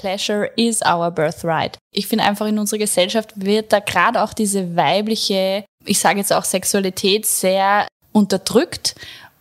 Pleasure is our birthright. Ich finde einfach in unserer Gesellschaft wird da gerade auch diese weibliche, ich sage jetzt auch Sexualität sehr unterdrückt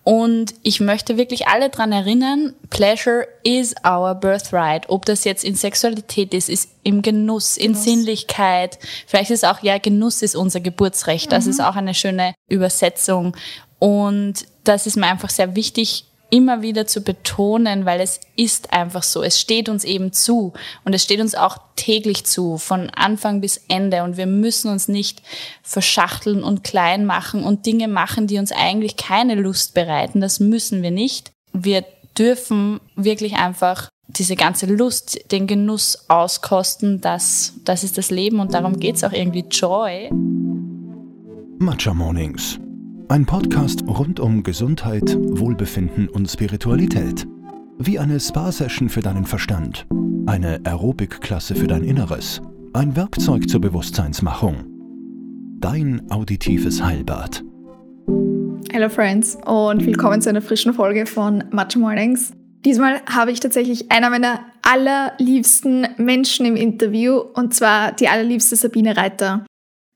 und ich möchte wirklich alle dran erinnern, Pleasure is our birthright. Ob das jetzt in Sexualität ist, ist im Genuss, in Genuss. Sinnlichkeit. Vielleicht ist auch, ja, Genuss ist unser Geburtsrecht. Das mhm. ist auch eine schöne Übersetzung. Und das ist mir einfach sehr wichtig, immer wieder zu betonen, weil es ist einfach so. Es steht uns eben zu und es steht uns auch täglich zu, von Anfang bis Ende. Und wir müssen uns nicht verschachteln und klein machen und Dinge machen, die uns eigentlich keine Lust bereiten. Das müssen wir nicht. Wir dürfen wirklich einfach diese ganze Lust, den Genuss auskosten. Das, das ist das Leben und darum geht's auch irgendwie Joy. Matcha Mornings ein Podcast rund um Gesundheit, Wohlbefinden und Spiritualität. Wie eine Spa-Session für deinen Verstand, eine Aerobic-Klasse für dein Inneres, ein Werkzeug zur Bewusstseinsmachung. Dein auditives Heilbad. Hello Friends und willkommen zu einer frischen Folge von Matcha Mornings. Diesmal habe ich tatsächlich einer meiner allerliebsten Menschen im Interview und zwar die allerliebste Sabine Reiter.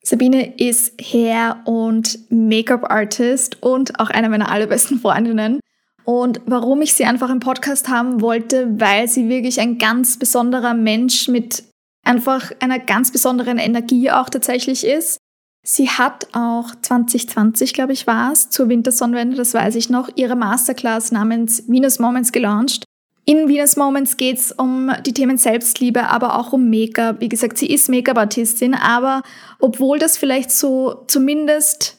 Sabine ist Hair- und Make-up-Artist und auch eine meiner allerbesten Freundinnen. Und warum ich sie einfach im Podcast haben wollte, weil sie wirklich ein ganz besonderer Mensch mit einfach einer ganz besonderen Energie auch tatsächlich ist. Sie hat auch 2020, glaube ich, war es, zur Wintersonnenwende, das weiß ich noch, ihre Masterclass namens Venus Moments gelauncht. In Venus Moments geht es um die Themen Selbstliebe, aber auch um Make-up. Wie gesagt, sie ist Make-up-Artistin, aber obwohl das vielleicht so zumindest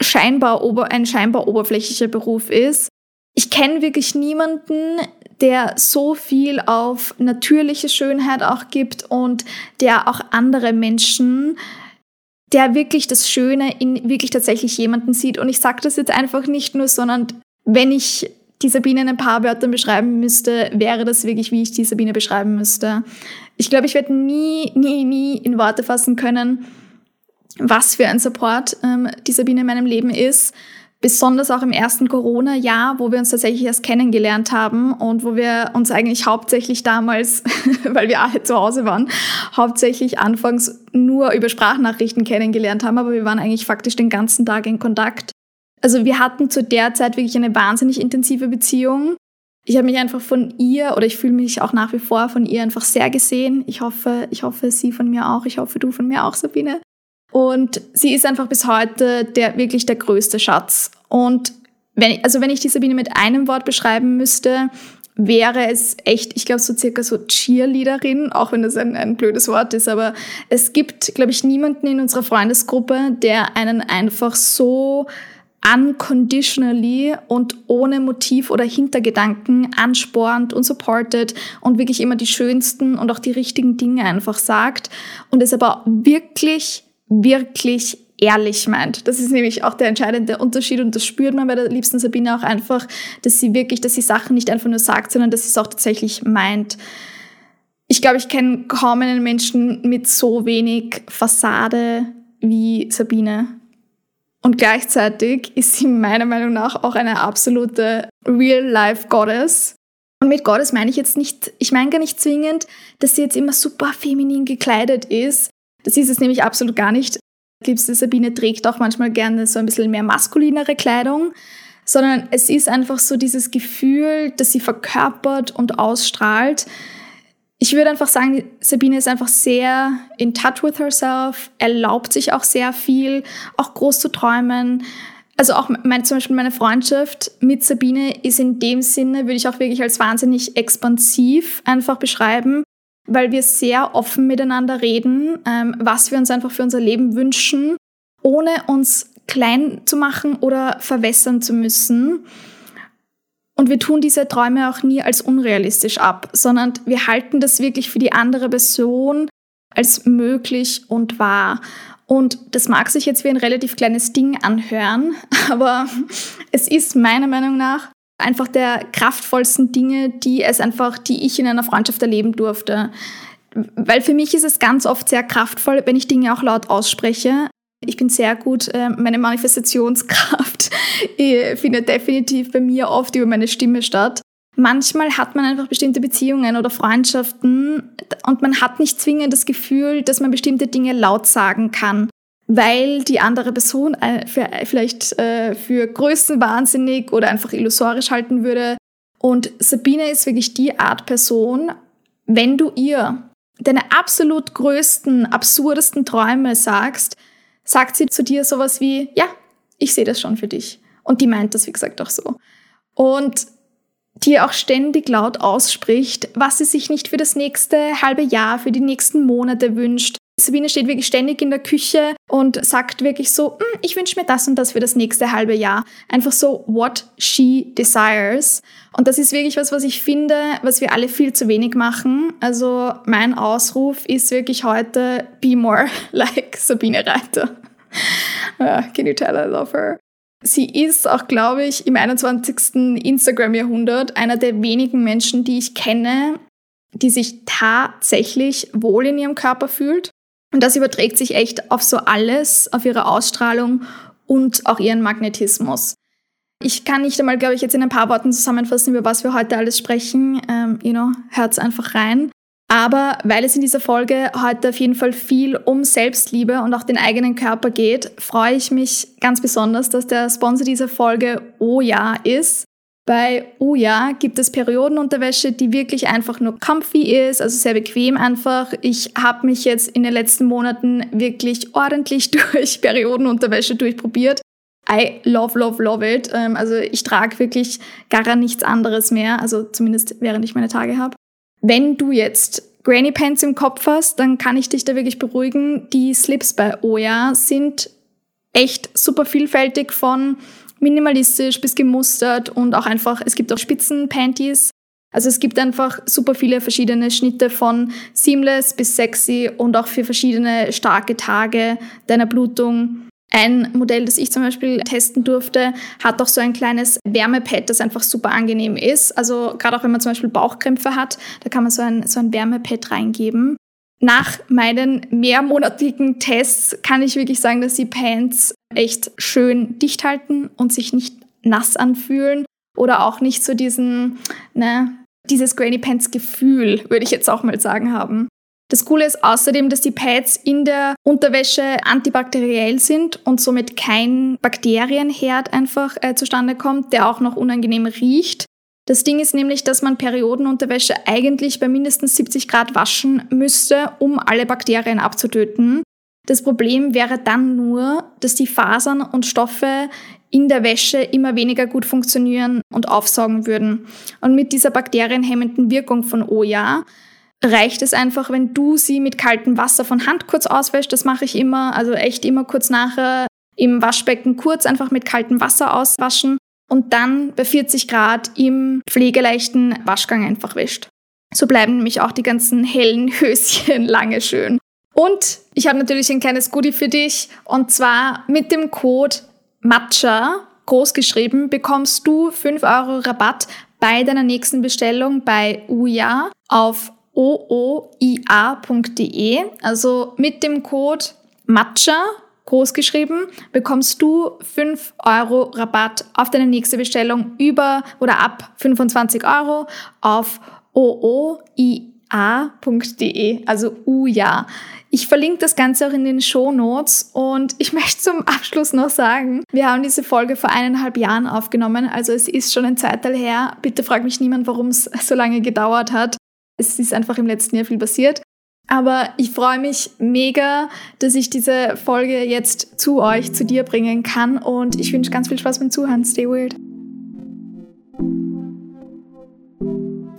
scheinbar ein scheinbar oberflächlicher Beruf ist, ich kenne wirklich niemanden, der so viel auf natürliche Schönheit auch gibt und der auch andere Menschen, der wirklich das Schöne in wirklich tatsächlich jemanden sieht. Und ich sage das jetzt einfach nicht nur, sondern wenn ich die Sabine in ein paar Wörtern beschreiben müsste, wäre das wirklich, wie ich die Sabine beschreiben müsste. Ich glaube, ich werde nie, nie, nie in Worte fassen können, was für ein Support ähm, die Sabine in meinem Leben ist. Besonders auch im ersten Corona-Jahr, wo wir uns tatsächlich erst kennengelernt haben und wo wir uns eigentlich hauptsächlich damals, weil wir alle zu Hause waren, hauptsächlich anfangs nur über Sprachnachrichten kennengelernt haben, aber wir waren eigentlich faktisch den ganzen Tag in Kontakt. Also wir hatten zu der Zeit wirklich eine wahnsinnig intensive Beziehung. Ich habe mich einfach von ihr oder ich fühle mich auch nach wie vor von ihr einfach sehr gesehen. Ich hoffe, ich hoffe sie von mir auch. Ich hoffe du von mir auch, Sabine. Und sie ist einfach bis heute der wirklich der größte Schatz. Und wenn, also wenn ich die Sabine mit einem Wort beschreiben müsste, wäre es echt, ich glaube, so circa so Cheerleaderin, auch wenn das ein, ein blödes Wort ist, aber es gibt, glaube ich, niemanden in unserer Freundesgruppe, der einen einfach so unconditionally und ohne Motiv oder Hintergedanken anspornt und supportet und wirklich immer die schönsten und auch die richtigen Dinge einfach sagt und es aber wirklich, wirklich ehrlich meint. Das ist nämlich auch der entscheidende Unterschied und das spürt man bei der liebsten Sabine auch einfach, dass sie wirklich, dass sie Sachen nicht einfach nur sagt, sondern dass sie es auch tatsächlich meint. Ich glaube, ich kenne kaum einen Menschen mit so wenig Fassade wie Sabine. Und gleichzeitig ist sie meiner Meinung nach auch eine absolute Real-Life-Goddess. Und mit Goddess meine ich jetzt nicht, ich meine gar nicht zwingend, dass sie jetzt immer super feminin gekleidet ist. Das ist es nämlich absolut gar nicht. Liebste Sabine trägt auch manchmal gerne so ein bisschen mehr maskulinere Kleidung, sondern es ist einfach so dieses Gefühl, dass sie verkörpert und ausstrahlt, ich würde einfach sagen, Sabine ist einfach sehr in touch with herself, erlaubt sich auch sehr viel, auch groß zu träumen. Also auch mein, zum Beispiel meine Freundschaft mit Sabine ist in dem Sinne, würde ich auch wirklich als wahnsinnig expansiv einfach beschreiben, weil wir sehr offen miteinander reden, ähm, was wir uns einfach für unser Leben wünschen, ohne uns klein zu machen oder verwässern zu müssen. Und wir tun diese Träume auch nie als unrealistisch ab, sondern wir halten das wirklich für die andere Person als möglich und wahr. Und das mag sich jetzt wie ein relativ kleines Ding anhören, aber es ist meiner Meinung nach einfach der kraftvollsten Dinge, die es einfach, die ich in einer Freundschaft erleben durfte. Weil für mich ist es ganz oft sehr kraftvoll, wenn ich Dinge auch laut ausspreche. Ich bin sehr gut, äh, meine Manifestationskraft findet definitiv bei mir oft über meine Stimme statt. manchmal hat man einfach bestimmte Beziehungen oder Freundschaften und man hat nicht zwingend das Gefühl, dass man bestimmte Dinge laut sagen kann, weil die andere Person äh, vielleicht äh, für größenwahnsinnig oder einfach illusorisch halten würde. Und Sabine ist wirklich die Art Person, wenn du ihr deine absolut größten, absurdesten Träume sagst, sagt sie zu dir sowas wie, ja, ich sehe das schon für dich. Und die meint das, wie gesagt, auch so. Und die auch ständig laut ausspricht, was sie sich nicht für das nächste halbe Jahr, für die nächsten Monate wünscht. Sabine steht wirklich ständig in der Küche und sagt wirklich so, hm, ich wünsche mir das und das für das nächste halbe Jahr. Einfach so, what she desires. Und das ist wirklich was, was ich finde, was wir alle viel zu wenig machen. Also mein Ausruf ist wirklich heute, be more like Sabine Reiter. Can you tell I love her? Sie ist auch, glaube ich, im 21. Instagram-Jahrhundert einer der wenigen Menschen, die ich kenne, die sich tatsächlich wohl in ihrem Körper fühlt. Und das überträgt sich echt auf so alles, auf ihre Ausstrahlung und auch ihren Magnetismus. Ich kann nicht einmal, glaube ich, jetzt in ein paar Worten zusammenfassen, über was wir heute alles sprechen. Ähm, you know, hört's einfach rein. Aber weil es in dieser Folge heute auf jeden Fall viel um Selbstliebe und auch den eigenen Körper geht, freue ich mich ganz besonders, dass der Sponsor dieser Folge Oja ist. Bei Oja gibt es Periodenunterwäsche, die wirklich einfach nur comfy ist, also sehr bequem einfach. Ich habe mich jetzt in den letzten Monaten wirklich ordentlich durch Periodenunterwäsche durchprobiert. I love, love, love it. Ähm, also ich trage wirklich gar nichts anderes mehr, also zumindest während ich meine Tage habe. Wenn du jetzt Granny Pants im Kopf hast, dann kann ich dich da wirklich beruhigen. Die Slips bei Oya sind echt super vielfältig von minimalistisch bis gemustert und auch einfach, es gibt auch Spitzenpanties. Also es gibt einfach super viele verschiedene Schnitte von seamless bis sexy und auch für verschiedene starke Tage deiner Blutung. Ein Modell, das ich zum Beispiel testen durfte, hat auch so ein kleines Wärmepad, das einfach super angenehm ist. Also gerade auch wenn man zum Beispiel Bauchkrämpfe hat, da kann man so ein, so ein Wärmepad reingeben. Nach meinen mehrmonatigen Tests kann ich wirklich sagen, dass die Pants echt schön dicht halten und sich nicht nass anfühlen oder auch nicht so diesen, ne, dieses Granny Pants Gefühl, würde ich jetzt auch mal sagen, haben. Das Coole ist außerdem, dass die Pads in der Unterwäsche antibakteriell sind und somit kein Bakterienherd einfach äh, zustande kommt, der auch noch unangenehm riecht. Das Ding ist nämlich, dass man Periodenunterwäsche eigentlich bei mindestens 70 Grad waschen müsste, um alle Bakterien abzutöten. Das Problem wäre dann nur, dass die Fasern und Stoffe in der Wäsche immer weniger gut funktionieren und aufsaugen würden. Und mit dieser bakterienhemmenden Wirkung von Oja reicht es einfach, wenn du sie mit kaltem Wasser von Hand kurz auswäschst. Das mache ich immer, also echt immer kurz nachher im Waschbecken kurz einfach mit kaltem Wasser auswaschen und dann bei 40 Grad im pflegeleichten Waschgang einfach wäscht. So bleiben nämlich auch die ganzen hellen Höschen lange schön. Und ich habe natürlich ein kleines Goodie für dich und zwar mit dem Code Matcha großgeschrieben bekommst du 5 Euro Rabatt bei deiner nächsten Bestellung bei Uja auf ooia.de. Also mit dem Code Matcha großgeschrieben bekommst du 5 Euro Rabatt auf deine nächste Bestellung über oder ab 25 Euro auf ooia.de, also Uja. Ich verlinke das Ganze auch in den Show Notes und ich möchte zum Abschluss noch sagen, wir haben diese Folge vor eineinhalb Jahren aufgenommen, also es ist schon ein Zeitalter her. Bitte frag mich niemand, warum es so lange gedauert hat. Es ist einfach im letzten Jahr viel passiert. Aber ich freue mich mega, dass ich diese Folge jetzt zu euch, zu dir bringen kann. Und ich wünsche ganz viel Spaß beim Zuhören. Stay weird.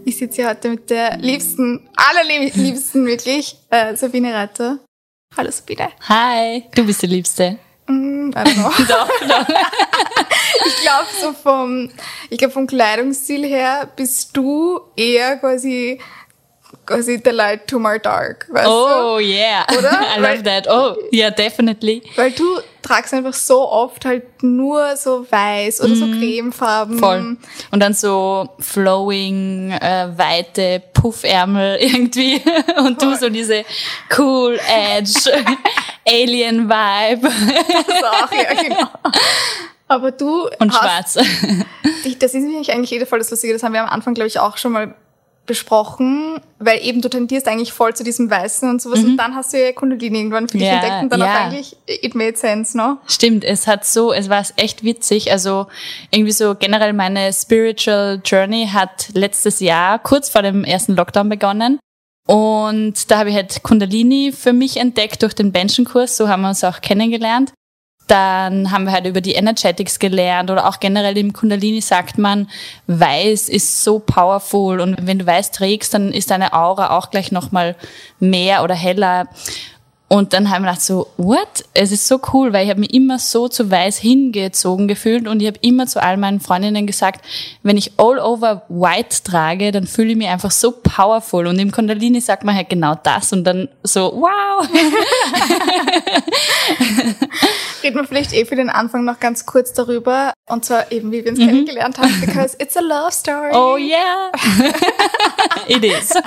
Ich sitze hier heute mit der liebsten, allerliebsten wirklich, äh, Sabine Reiter. Hallo Sabine. Hi, du bist die Liebste. Mm, I don't doch, doch. ich glaube so vom, ich glaube vom Kleidungsstil her bist du eher quasi quasi the light to my dark. Weißt oh, du? yeah. Oder? I love that. Oh, yeah, definitely. Weil du tragst einfach so oft halt nur so weiß oder so mhm. cremefarben. Voll. Und dann so flowing, äh, weite Puffärmel irgendwie. Und Voll. du so diese cool Edge, Alien Vibe. Das auch, ja, genau. Aber du Und schwarz. dich- das ist nämlich eigentlich eh voll das Lustige, das haben wir am Anfang, glaube ich, auch schon mal besprochen, weil eben du tendierst eigentlich voll zu diesem Weißen und sowas und dann hast du ja Kundalini irgendwann für dich Mhm. Ja, entdeckt und dann ja. auch eigentlich, it made sense, no? Stimmt, es hat so, es war echt witzig. Also irgendwie so generell meine Spiritual Journey hat letztes Jahr kurz vor dem ersten Lockdown begonnen. Und da habe ich halt Kundalini für mich entdeckt durch den Benchenkurs. So haben wir uns auch kennengelernt. Dann haben wir halt über die Energetics gelernt oder auch generell im Kundalini sagt man, Weiß ist so powerful und wenn du Weiß trägst, dann ist deine Aura auch gleich nochmal mehr oder heller. Und dann haben wir gedacht so, what? Es ist so cool, weil ich habe mich immer so zu weiß hingezogen gefühlt und ich habe immer zu all meinen Freundinnen gesagt, wenn ich all over white trage, dann fühle ich mich einfach so powerful. Und im Kundalini sagt man halt genau das und dann so, wow. Reden wir vielleicht eh für den Anfang noch ganz kurz darüber und zwar eben, wie wir uns kennengelernt haben, because it's a love story. Mhm. Oh yeah. It is.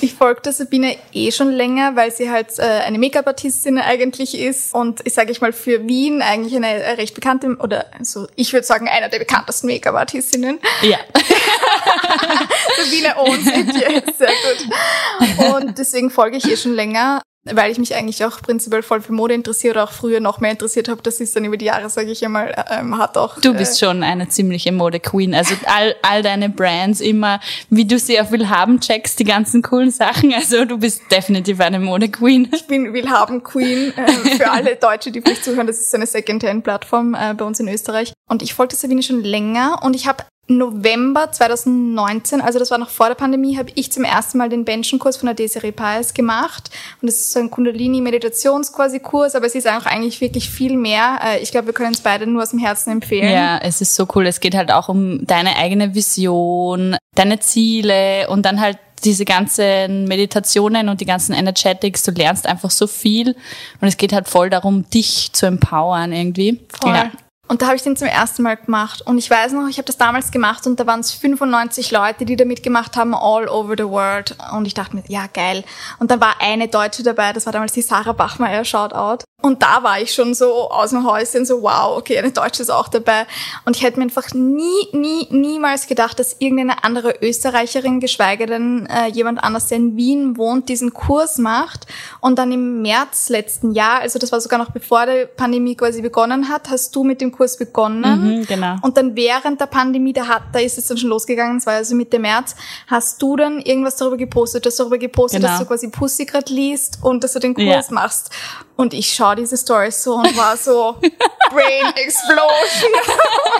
Ich folge der Sabine eh schon länger, weil sie halt äh, eine Make-up-Artistin eigentlich ist und ich sage ich mal für Wien eigentlich eine äh, recht bekannte oder also ich würde sagen einer der bekanntesten Make-up-Artistinnen. Ja. Sabine owns it, yes, sehr gut. Und deswegen folge ich ihr schon länger, weil ich mich eigentlich auch prinzipiell voll für Mode interessiere oder auch früher noch mehr interessiert habe. Das ist dann über die Jahre, sage ich einmal, ähm, hat auch. Du bist schon eine ziemliche Mode-Queen. Also all, all deine Brands immer, wie du sie auch will haben, checkst die ganzen coolen Sachen. Also du bist definitiv eine Mode-Queen. Ich bin Willhaben Queen äh, für alle Deutsche, die vielleicht zuhören. Das ist so eine Secondhand-Plattform äh, bei uns in Österreich. Und ich folge Sabine schon länger und ich habe November 2019, also das war noch vor der Pandemie, habe ich zum ersten Mal den Benchenkurs von der Desiree Paes gemacht. Und das ist so ein Kundalini-Meditations-Quasi-Kurs, aber es ist auch eigentlich wirklich viel mehr. Äh, ich glaube, wir können es beide nur aus dem Herzen empfehlen. Ja, es ist so cool. Es geht halt auch um deine eigene Vision, deine Ziele und dann halt diese ganzen Meditationen und die ganzen Energetics. Du lernst einfach so viel und es geht halt voll darum, dich zu empowern irgendwie. Voll. Ja. Und da habe ich den zum ersten Mal gemacht. Und ich weiß noch, ich habe das damals gemacht und da waren es 95 Leute, die da mitgemacht haben, all over the world. Und ich dachte mir, ja, geil. Und dann war eine Deutsche dabei, das war damals die Sarah Bachmeier, Shoutout. Und da war ich schon so aus dem Häuschen, so wow, okay, eine Deutsche ist auch dabei. Und ich hätte mir einfach nie, nie, niemals gedacht, dass irgendeine andere Österreicherin, geschweige denn äh, jemand anders, der in Wien wohnt, diesen Kurs macht. Und dann im März letzten Jahr, also das war sogar noch bevor die Pandemie quasi begonnen hat, hast du mit dem Kurs begonnen. Mhm, genau. Und dann während der Pandemie, da, hat, da ist es dann schon losgegangen, das war also Mitte März, hast du dann irgendwas darüber gepostet, dass darüber gepostet, Genau. dass du quasi Pussy gerade liest und dass du den Kurs Ja. machst. Und ich schaue diese Stories so und war so, Brain Explosion.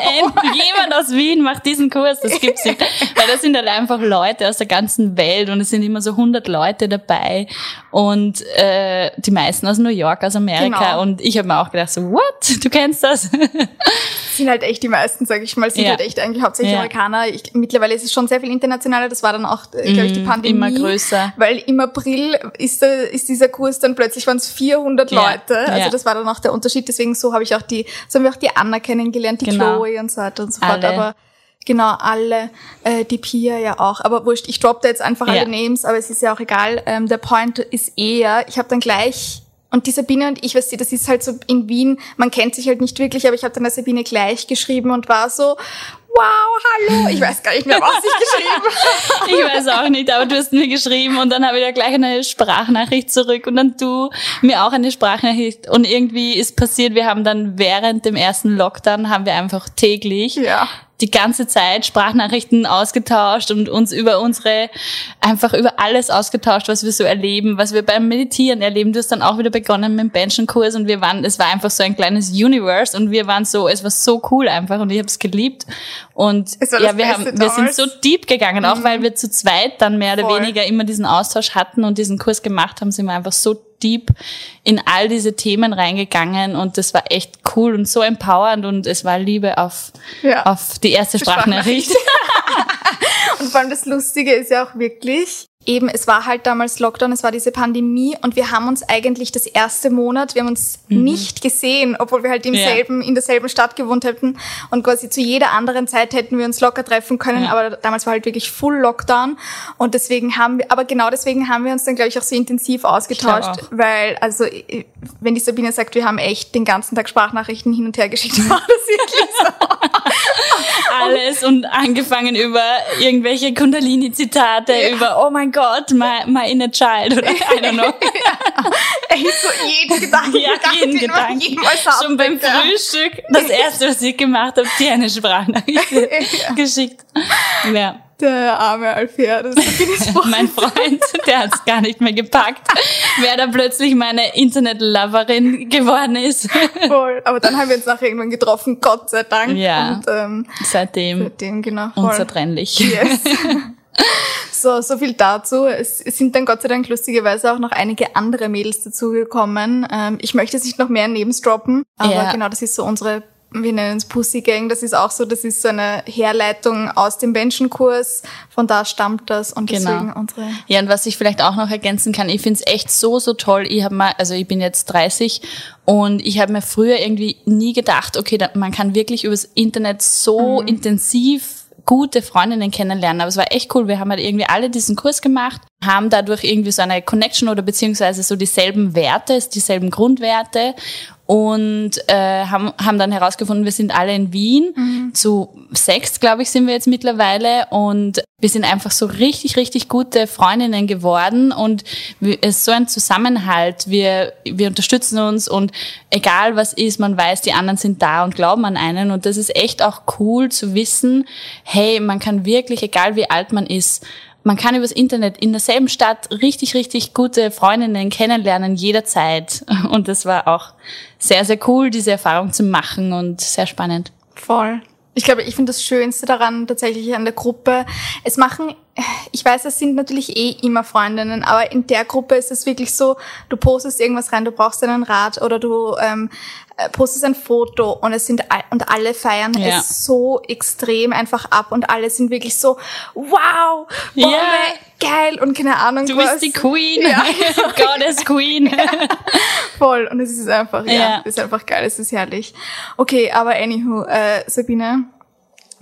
Jemand aus Wien macht diesen Kurs, das gibt's nicht. Weil das sind halt einfach Leute aus der ganzen Welt und es sind immer so 100 Leute dabei und äh, die meisten aus New York, aus Amerika Genau. und ich habe mir auch gedacht so, what, du kennst das? sind halt echt die meisten, sag ich mal, sind Ja. halt echt eigentlich hauptsächlich Ja. Amerikaner. Ich, mittlerweile ist es schon sehr viel internationaler. Das war dann auch, äh, glaube ich, die Mm, Pandemie. immer größer. Weil im April ist, der, ist dieser Kurs dann plötzlich waren es 400 Ja. Leute. Also das war dann auch der Unterschied. Deswegen so habe ich auch die, so haben wir auch die Anna kennengelernt, die Genau. Chloe und so weiter und so fort. Alle. Aber Genau, alle, äh, die Pia ja auch. Aber wurscht, ich droppe da jetzt einfach Ja. alle Names, aber es ist ja auch egal. Ähm, der Point ist eher, ich habe dann gleich, und die Sabine und ich, weißt du, das ist halt so in Wien, man kennt sich halt nicht wirklich, aber ich habe dann der Sabine gleich geschrieben und war so, wow, hallo. Ich weiß gar nicht mehr, was ich geschrieben habe. Ich weiß auch nicht, aber du hast mir geschrieben und dann habe ich da gleich eine Sprachnachricht zurück und dann du mir auch eine Sprachnachricht und irgendwie ist passiert, wir haben dann während dem ersten Lockdown haben wir einfach täglich Ja. Die ganze Zeit Sprachnachrichten ausgetauscht und uns über unsere, einfach über alles ausgetauscht, was wir so erleben, was wir beim Meditieren erleben. Du hast dann auch wieder begonnen mit dem Benchenkurs und wir waren, es war einfach so ein kleines Universe und wir waren so, es war so cool einfach und ich habe es geliebt. Und ja, wir haben, wir sind so deep gegangen, auch weil wir zu zweit dann mehr oder Voll. weniger immer diesen Austausch hatten und diesen Kurs gemacht haben, sind wir einfach so deep in all diese Themen reingegangen und das war echt cool und so empowernd und es war Liebe auf, Ja. auf die erste Sprachnachricht. Und vor allem das Lustige ist ja auch wirklich, eben, es war halt damals Lockdown, es war diese Pandemie und wir haben uns eigentlich das erste Monat, wir haben uns mhm. nicht gesehen, obwohl wir halt im ja. selben, in derselben Stadt gewohnt hätten und quasi zu jeder anderen Zeit hätten wir uns locker treffen können, ja. aber damals war halt wirklich Full Lockdown und deswegen haben wir, aber genau deswegen haben wir uns dann, glaube ich, auch so intensiv ausgetauscht, weil, also, wenn die Sabine sagt, wir haben echt den ganzen Tag Sprachnachrichten hin und her geschickt, war das wirklich so. Alles und angefangen über irgendwelche Kundalini-Zitate, ja. über, oh mein Gott, my, my inner child oder I don't know. ja. Echt so jeden Gedanken. Ja, jeden Gedanken. Schon beim Frühstück, das erste, was ich gemacht habe, dir eine Sprachnachricht geschickt. Ja. Der arme Alfea, das ist Mein Freund, der hat es gar nicht mehr gepackt, wer da plötzlich meine Internet-Loverin geworden ist. Voll. Aber dann haben wir uns nachher irgendwann getroffen, Gott sei Dank. Ja. Und, ähm, seitdem, seitdem genau, voll. unzertrennlich. Yes. So, so viel dazu. Es sind dann Gott sei Dank lustigerweise auch noch einige andere Mädels dazugekommen. Ähm, ich möchte es nicht noch mehr Names droppen, aber ja. genau, das ist so unsere wir nennen es Pussy Gang, das ist auch so, das ist so eine Herleitung aus dem Menschenkurs, von da stammt das und genau. deswegen unsere. Ja, und was ich vielleicht auch noch ergänzen kann, ich finde es echt so, so toll. Ich habe mal, also ich bin jetzt 30 und ich habe mir früher irgendwie nie gedacht, okay, man kann wirklich übers Internet so mhm. intensiv gute Freundinnen kennenlernen. Aber es war echt cool. Wir haben halt irgendwie alle diesen Kurs gemacht, haben dadurch irgendwie so eine Connection oder beziehungsweise so dieselben Werte, dieselben Grundwerte und äh, haben, haben dann herausgefunden, wir sind alle in Wien. Mhm. Zu sechs, glaube ich, sind wir jetzt mittlerweile und wir sind einfach so richtig, richtig gute Freundinnen geworden und es ist so ein Zusammenhalt. Wir, wir unterstützen uns und egal was ist, man weiß, die anderen sind da und glauben an einen und das ist echt auch cool zu wissen, hey, man kann wirklich, egal wie alt man ist, man kann übers Internet in derselben Stadt richtig, richtig gute Freundinnen kennenlernen jederzeit. Und das war auch sehr, sehr cool, diese Erfahrung zu machen und sehr spannend. Voll. Ich glaube, ich finde das Schönste daran tatsächlich an der Gruppe. Es machen, ich weiß, es sind natürlich eh immer Freundinnen, aber in der Gruppe ist es wirklich so, du postest irgendwas rein, du brauchst einen Rat oder du ähm, äh, postest ein Foto und es sind und alle feiern ja. es so extrem einfach ab und alle sind wirklich so wow Bombe, ja. geil und keine Ahnung du was. bist die Queen ja. Goddess Queen ja. voll und es ist einfach ja, ja ist einfach geil es ist herrlich okay aber anywho äh, Sabine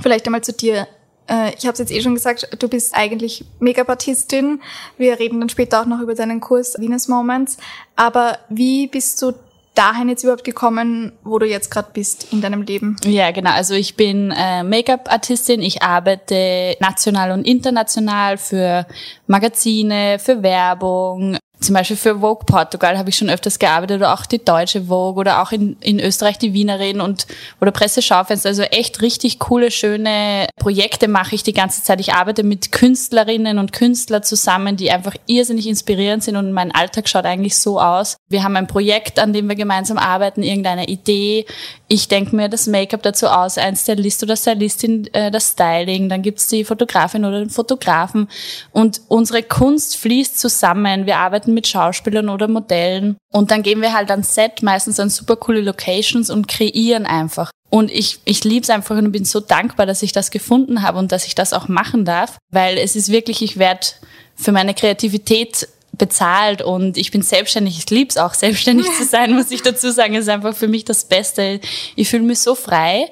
vielleicht einmal zu dir äh, ich habe es jetzt eh schon gesagt, du bist eigentlich Megapartistin. Wir reden dann später auch noch über deinen Kurs Venus Moments. Aber wie bist du dahin jetzt überhaupt gekommen, wo du jetzt gerade bist in deinem Leben? Ja, genau. Also ich bin äh, Make-up-Artistin. Ich arbeite national und international für Magazine, für Werbung, zum Beispiel für Vogue Portugal habe ich schon öfters gearbeitet oder auch die deutsche Vogue oder auch in, in Österreich die Wienerin und oder Presseschaufenster. Also echt richtig coole, schöne Projekte mache ich die ganze Zeit. Ich arbeite mit Künstlerinnen und Künstlern zusammen, die einfach irrsinnig inspirierend sind und mein Alltag schaut eigentlich so aus. Wir haben ein Projekt, an dem wir gemeinsam arbeiten, irgendeine Idee. Ich denke mir das Make-up dazu aus, ein Stylist oder Stylistin äh, das Styling, dann gibt's die Fotografin oder den Fotografen und unsere Kunst fließt zusammen. Wir arbeiten arbeiten mit Schauspielern oder Modellen. Und dann gehen wir halt ans Set, meistens an super coole Locations und kreieren einfach. Und ich, ich liebe es einfach und bin so dankbar, dass ich das gefunden habe und dass ich das auch machen darf, weil es ist wirklich, ich werde für meine Kreativität bezahlt und ich bin selbstständig. Ich liebe es auch, selbstständig zu sein, muss ich dazu sagen. Es ist einfach für mich das Beste. Ich fühle mich so frei.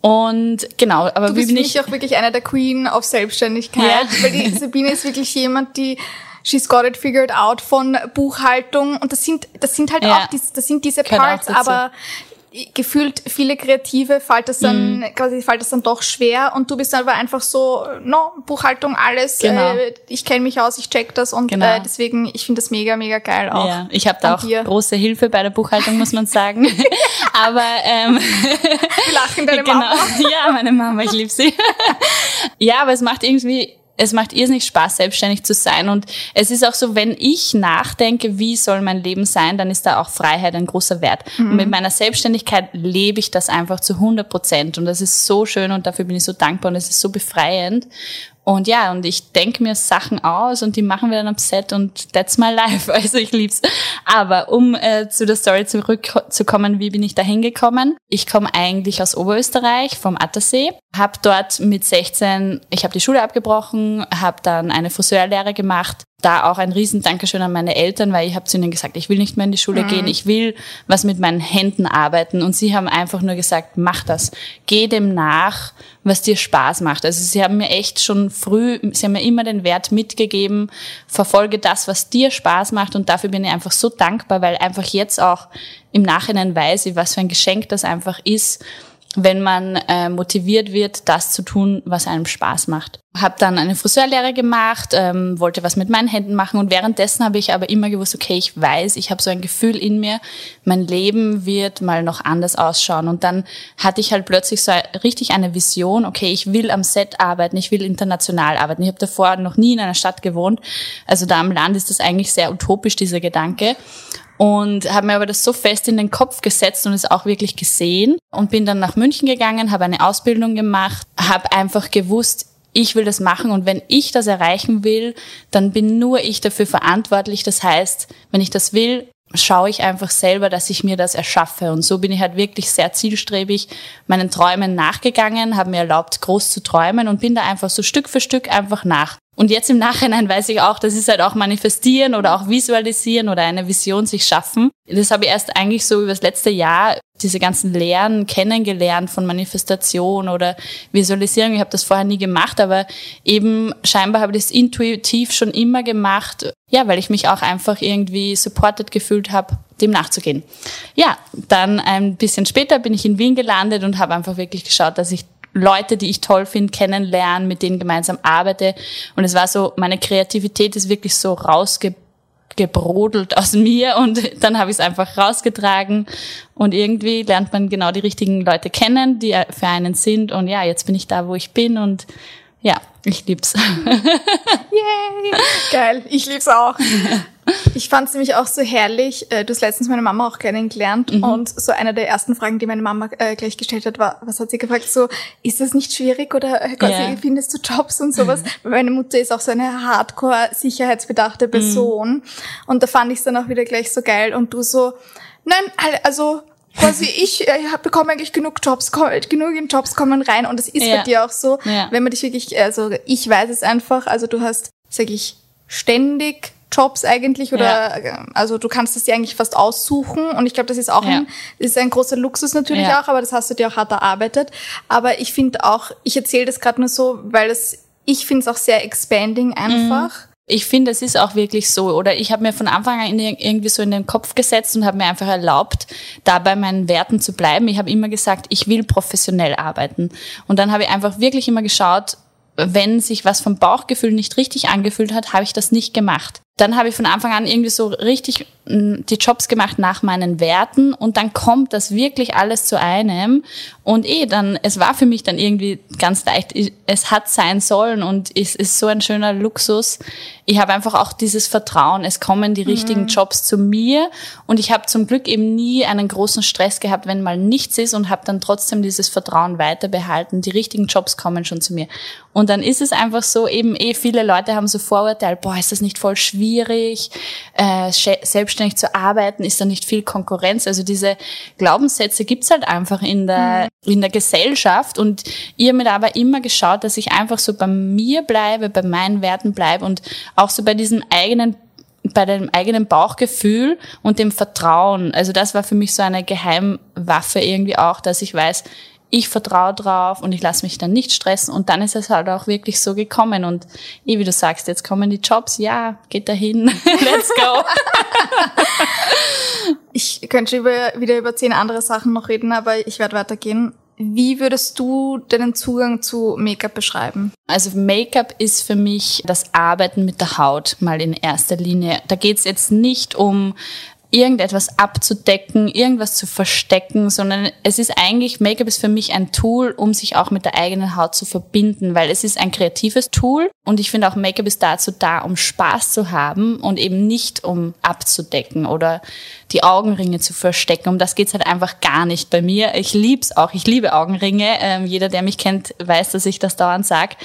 Und genau, aber du bist wie bin ich auch wirklich einer der Queen auf Selbstständigkeit, ja. weil die Sabine ist wirklich jemand, die She's Got It Figured Out von Buchhaltung. Und das sind, das sind halt ja. auch, das sind diese Parts, aber gefühlt viele Kreative fällt das dann, mm. quasi fällt das dann doch schwer und du bist aber einfach so, no, Buchhaltung, alles, genau. äh, ich kenne mich aus, ich check das und genau. äh, deswegen, ich finde das mega, mega geil auch. Ja, ich habe da auch dir. große Hilfe bei der Buchhaltung, muss man sagen. aber ähm, Wir lachen deine genau. Mama. ja, meine Mama, ich liebe sie. ja, aber es macht irgendwie es macht irrsinnig Spaß, selbstständig zu sein. Und es ist auch so, wenn ich nachdenke, wie soll mein Leben sein, dann ist da auch Freiheit ein großer Wert. Mhm. Und mit meiner Selbstständigkeit lebe ich das einfach zu 100 Prozent. Und das ist so schön und dafür bin ich so dankbar und es ist so befreiend. Und ja, und ich denke mir Sachen aus und die machen wir dann am Set und that's my life. Also ich lieb's. Aber um äh, zu der Story zurückzukommen, wie bin ich da hingekommen? Ich komme eigentlich aus Oberösterreich, vom Attersee, habe dort mit 16, ich habe die Schule abgebrochen, habe dann eine Friseurlehre gemacht, da auch ein riesen Dankeschön an meine Eltern, weil ich habe zu ihnen gesagt, ich will nicht mehr in die Schule mhm. gehen, ich will was mit meinen Händen arbeiten. Und sie haben einfach nur gesagt, mach das, geh dem nach, was dir Spaß macht. Also sie haben mir echt schon früh, sie haben mir immer den Wert mitgegeben, verfolge das, was dir Spaß macht. Und dafür bin ich einfach so dankbar, weil einfach jetzt auch im Nachhinein weiß ich, was für ein Geschenk das einfach ist wenn man äh, motiviert wird, das zu tun, was einem Spaß macht. Habe dann eine Friseurlehre gemacht, ähm, wollte was mit meinen Händen machen und währenddessen habe ich aber immer gewusst, okay, ich weiß, ich habe so ein Gefühl in mir, mein Leben wird mal noch anders ausschauen. Und dann hatte ich halt plötzlich so richtig eine Vision, okay, ich will am Set arbeiten, ich will international arbeiten. Ich habe davor noch nie in einer Stadt gewohnt, also da am Land ist das eigentlich sehr utopisch, dieser Gedanke und habe mir aber das so fest in den Kopf gesetzt und es auch wirklich gesehen und bin dann nach München gegangen, habe eine Ausbildung gemacht, habe einfach gewusst, ich will das machen und wenn ich das erreichen will, dann bin nur ich dafür verantwortlich. Das heißt, wenn ich das will, schaue ich einfach selber, dass ich mir das erschaffe. Und so bin ich halt wirklich sehr zielstrebig meinen Träumen nachgegangen, habe mir erlaubt, groß zu träumen und bin da einfach so Stück für Stück einfach nach. Und jetzt im Nachhinein weiß ich auch, das ist halt auch manifestieren oder auch visualisieren oder eine Vision sich schaffen. Das habe ich erst eigentlich so über das letzte Jahr diese ganzen Lehren kennengelernt von Manifestation oder Visualisierung. Ich habe das vorher nie gemacht, aber eben scheinbar habe ich das intuitiv schon immer gemacht. Ja, weil ich mich auch einfach irgendwie supported gefühlt habe, dem nachzugehen. Ja, dann ein bisschen später bin ich in Wien gelandet und habe einfach wirklich geschaut, dass ich Leute, die ich toll finde, kennenlernen, mit denen gemeinsam arbeite. Und es war so, meine Kreativität ist wirklich so rausgebrodelt aus mir und dann habe ich es einfach rausgetragen und irgendwie lernt man genau die richtigen Leute kennen, die für einen sind und ja, jetzt bin ich da, wo ich bin und ja, ich lieb's. Yay! Geil, ich lieb's auch. Ich fand es nämlich auch so herrlich. Äh, du hast letztens meine Mama auch kennengelernt mhm. und so eine der ersten Fragen, die meine Mama äh, gleich gestellt hat, war, was hat sie gefragt? So, ist das nicht schwierig oder äh, Gott, yeah. findest du Jobs und sowas? Mhm. Meine Mutter ist auch so eine hardcore sicherheitsbedachte Person mhm. und da fand ich es dann auch wieder gleich so geil und du so, nein, also quasi ich äh, bekomme eigentlich genug Jobs, genug in Jobs kommen rein und das ist ja. bei dir auch so, ja. wenn man dich wirklich, also ich weiß es einfach, also du hast, sag ich, ständig Jobs eigentlich oder ja. also du kannst es dir eigentlich fast aussuchen und ich glaube, das ist auch ja. ein, ist ein großer Luxus natürlich ja. auch, aber das hast du dir auch hart erarbeitet. Aber ich finde auch, ich erzähle das gerade nur so, weil das, ich finde es auch sehr expanding einfach. Mhm ich finde, es ist auch wirklich so. Oder ich habe mir von Anfang an irgendwie so in den Kopf gesetzt und habe mir einfach erlaubt, da bei meinen Werten zu bleiben. Ich habe immer gesagt, ich will professionell arbeiten. Und dann habe ich einfach wirklich immer geschaut, wenn sich was vom Bauchgefühl nicht richtig angefühlt hat, habe ich das nicht gemacht dann habe ich von Anfang an irgendwie so richtig mm, die Jobs gemacht nach meinen Werten und dann kommt das wirklich alles zu einem. Und eh dann es war für mich dann irgendwie ganz leicht es hat sein sollen und es ist so ein schöner Luxus ich habe einfach auch dieses Vertrauen es kommen die richtigen mhm. Jobs zu mir und ich habe zum Glück eben nie einen großen Stress gehabt wenn mal nichts ist und habe dann trotzdem dieses Vertrauen weiter behalten die richtigen Jobs kommen schon zu mir und dann ist es einfach so, eben eh viele Leute haben so Vorurteile, boah, ist das nicht voll schwierig, äh, selbstständig zu arbeiten, ist da nicht viel Konkurrenz. Also diese Glaubenssätze gibt's halt einfach in der, mhm. in der Gesellschaft. Und ihr habt mir aber immer geschaut, dass ich einfach so bei mir bleibe, bei meinen Werten bleibe und auch so bei diesem eigenen bei dem eigenen Bauchgefühl und dem Vertrauen. Also das war für mich so eine Geheimwaffe irgendwie auch, dass ich weiß, ich vertraue drauf und ich lasse mich dann nicht stressen und dann ist es halt auch wirklich so gekommen und eh wie du sagst, jetzt kommen die Jobs, ja, geht dahin, let's go. ich könnte über, wieder über zehn andere Sachen noch reden, aber ich werde weitergehen. Wie würdest du deinen Zugang zu Make-up beschreiben? Also Make-up ist für mich das Arbeiten mit der Haut mal in erster Linie. Da geht es jetzt nicht um irgendetwas abzudecken, irgendwas zu verstecken, sondern es ist eigentlich, Make-up ist für mich ein Tool, um sich auch mit der eigenen Haut zu verbinden, weil es ist ein kreatives Tool und ich finde auch Make-up ist dazu da, um Spaß zu haben und eben nicht um abzudecken oder die Augenringe zu verstecken. Um das geht's halt einfach gar nicht bei mir. Ich lieb's auch, ich liebe Augenringe. Ähm, jeder, der mich kennt, weiß, dass ich das dauernd sag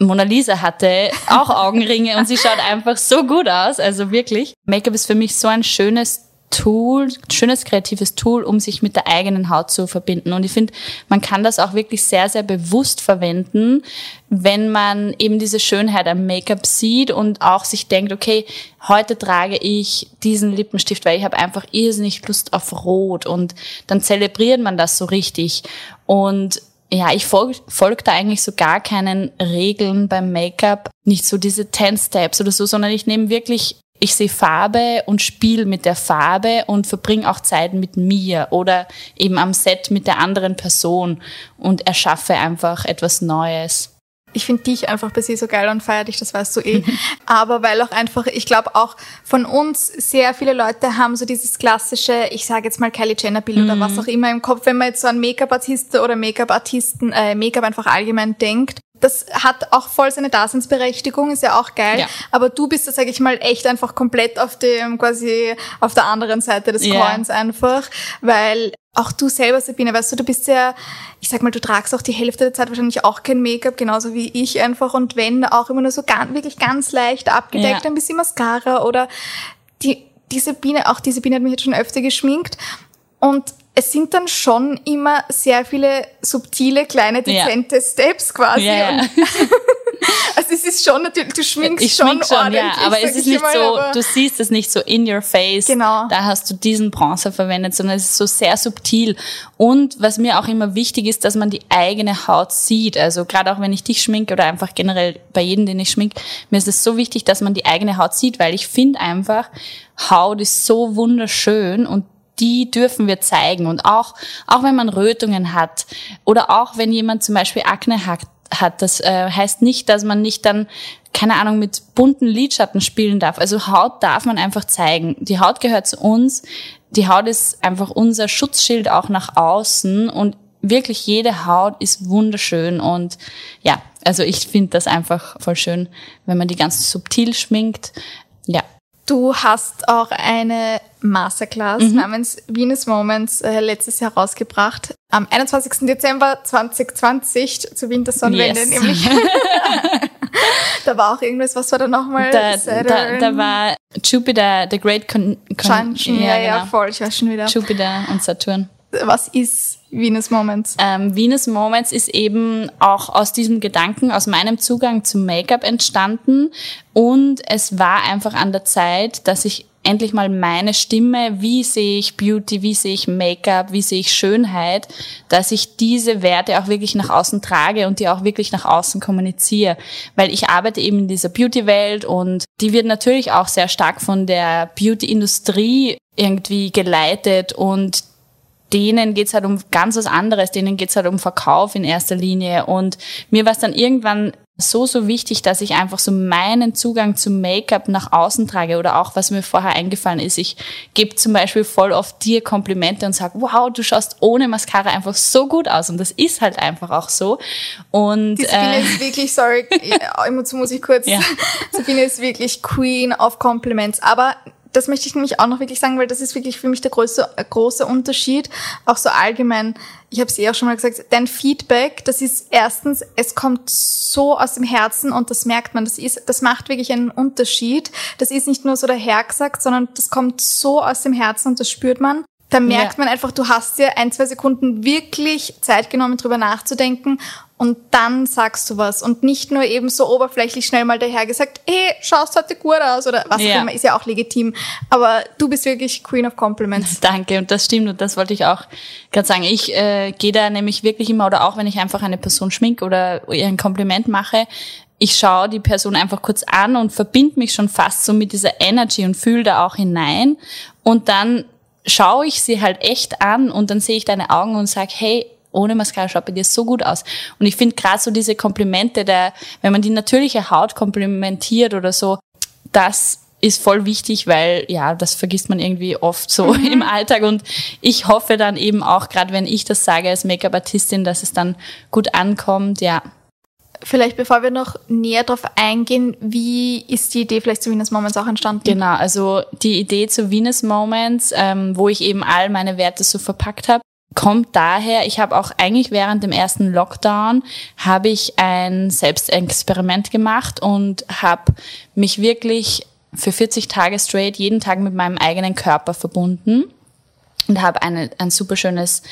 Mona Lisa hatte auch Augenringe und sie schaut einfach so gut aus. Also wirklich. Make-up ist für mich so ein schönes Tool, schönes kreatives Tool, um sich mit der eigenen Haut zu verbinden. Und ich finde, man kann das auch wirklich sehr, sehr bewusst verwenden, wenn man eben diese Schönheit am Make-up sieht und auch sich denkt, okay, heute trage ich diesen Lippenstift, weil ich habe einfach irrsinnig Lust auf Rot und dann zelebriert man das so richtig. Und ja, ich folge folg da eigentlich so gar keinen Regeln beim Make-up, nicht so diese 10 Steps oder so, sondern ich nehme wirklich ich sehe Farbe und spiele mit der Farbe und verbringe auch Zeit mit mir oder eben am Set mit der anderen Person und erschaffe einfach etwas Neues ich finde dich einfach bei sie so geil und feier dich, das weißt du eh. Aber weil auch einfach, ich glaube auch von uns sehr viele Leute haben so dieses klassische, ich sage jetzt mal Kylie Jenner Bild mhm. oder was auch immer im Kopf, wenn man jetzt so an Make-up-Artisten oder Make-up-Artisten, äh, Make-up einfach allgemein denkt das hat auch voll seine Daseinsberechtigung, ist ja auch geil. Ja. Aber du bist da, sag ich mal, echt einfach komplett auf dem, quasi auf der anderen Seite des yeah. Coins einfach, weil auch du selber, Sabine, weißt du, du bist ja, ich sag mal, du tragst auch die Hälfte der Zeit wahrscheinlich auch kein Make-up, genauso wie ich einfach. Und wenn, auch immer nur so ganz, wirklich ganz leicht abgedeckt, ja. ein bisschen Mascara oder die, diese Biene, auch diese Biene hat mich jetzt schon öfter geschminkt. Und es sind dann schon immer sehr viele subtile, kleine, dezente ja. Steps quasi. Ja, ja. also es ist schon natürlich, du schminkst ich schon, schmink schon ja, aber es ist nicht mal, so, du siehst es nicht so in your face. Genau. Da hast du diesen Bronzer verwendet, sondern es ist so sehr subtil. Und was mir auch immer wichtig ist, dass man die eigene Haut sieht. Also gerade auch wenn ich dich schminke oder einfach generell bei jedem, den ich schminke, mir ist es so wichtig, dass man die eigene Haut sieht, weil ich finde einfach, Haut ist so wunderschön und die dürfen wir zeigen. Und auch, auch wenn man Rötungen hat oder auch wenn jemand zum Beispiel Akne hat, hat das äh, heißt nicht, dass man nicht dann, keine Ahnung, mit bunten Lidschatten spielen darf. Also Haut darf man einfach zeigen. Die Haut gehört zu uns. Die Haut ist einfach unser Schutzschild auch nach außen und wirklich jede Haut ist wunderschön und ja, also ich finde das einfach voll schön, wenn man die ganz subtil schminkt. Ja, Du hast auch eine Masterclass mhm. namens Venus Moments äh, letztes Jahr rausgebracht. Am 21. Dezember 2020 zur Wintersonnenwende yes. nämlich. da war auch irgendwas, was war da nochmal? Da, da, da war Jupiter, the Great Con... Con ja, ja, ja, genau. voll, ich war schon wieder. Jupiter und Saturn. Was ist Venus Moments? Ähm, Venus Moments ist eben auch aus diesem Gedanken, aus meinem Zugang zum Make-up entstanden. Und es war einfach an der Zeit, dass ich endlich mal meine Stimme, wie sehe ich Beauty, wie sehe ich Make-up, wie sehe ich Schönheit, dass ich diese Werte auch wirklich nach außen trage und die auch wirklich nach außen kommuniziere. Weil ich arbeite eben in dieser Beauty-Welt und die wird natürlich auch sehr stark von der Beauty-Industrie irgendwie geleitet und denen geht's halt um ganz was anderes, denen geht's halt um Verkauf in erster Linie. Und mir war es dann irgendwann so, so wichtig, dass ich einfach so meinen Zugang zum Make-up nach außen trage oder auch, was mir vorher eingefallen ist. Ich gebe zum Beispiel voll oft dir Komplimente und sag, wow, du schaust ohne Mascara einfach so gut aus. Und das ist halt einfach auch so. Und die Sabine äh, ist wirklich, sorry, dazu muss ich kurz, ja. Sabine ist wirklich Queen of Compliments. Aber das möchte ich nämlich auch noch wirklich sagen, weil das ist wirklich für mich der große, große Unterschied. Auch so allgemein, ich habe es eh auch schon mal gesagt, dein Feedback, das ist erstens, es kommt so aus dem Herzen und das merkt man, das ist, das macht wirklich einen Unterschied. Das ist nicht nur so dahergesagt, sondern das kommt so aus dem Herzen und das spürt man. Da merkt ja. man einfach, du hast dir ein, zwei Sekunden wirklich Zeit genommen, drüber nachzudenken und dann sagst du was und nicht nur eben so oberflächlich schnell mal daher gesagt, hey, schaust heute gut aus oder was ja. auch immer, ist ja auch legitim. Aber du bist wirklich Queen of Compliments. Danke und das stimmt und das wollte ich auch gerade sagen. Ich äh, gehe da nämlich wirklich immer oder auch wenn ich einfach eine Person schmink oder ihr ein Kompliment mache, ich schaue die Person einfach kurz an und verbinde mich schon fast so mit dieser Energy und fühle da auch hinein und dann schaue ich sie halt echt an und dann sehe ich deine Augen und sage, hey, ohne Mascara schaut bei dir so gut aus. Und ich finde gerade so diese Komplimente, der, wenn man die natürliche Haut komplimentiert oder so, das ist voll wichtig, weil ja, das vergisst man irgendwie oft so mhm. im Alltag und ich hoffe dann eben auch, gerade wenn ich das sage als Make-up-Artistin, dass es dann gut ankommt, ja. Vielleicht bevor wir noch näher darauf eingehen, wie ist die Idee vielleicht zu Venus Moments auch entstanden? Genau, also die Idee zu Venus Moments, ähm, wo ich eben all meine Werte so verpackt habe, kommt daher, ich habe auch eigentlich während dem ersten Lockdown habe ich ein Selbstexperiment gemacht und habe mich wirklich für 40 Tage straight jeden Tag mit meinem eigenen Körper verbunden und habe eine, ein super schönes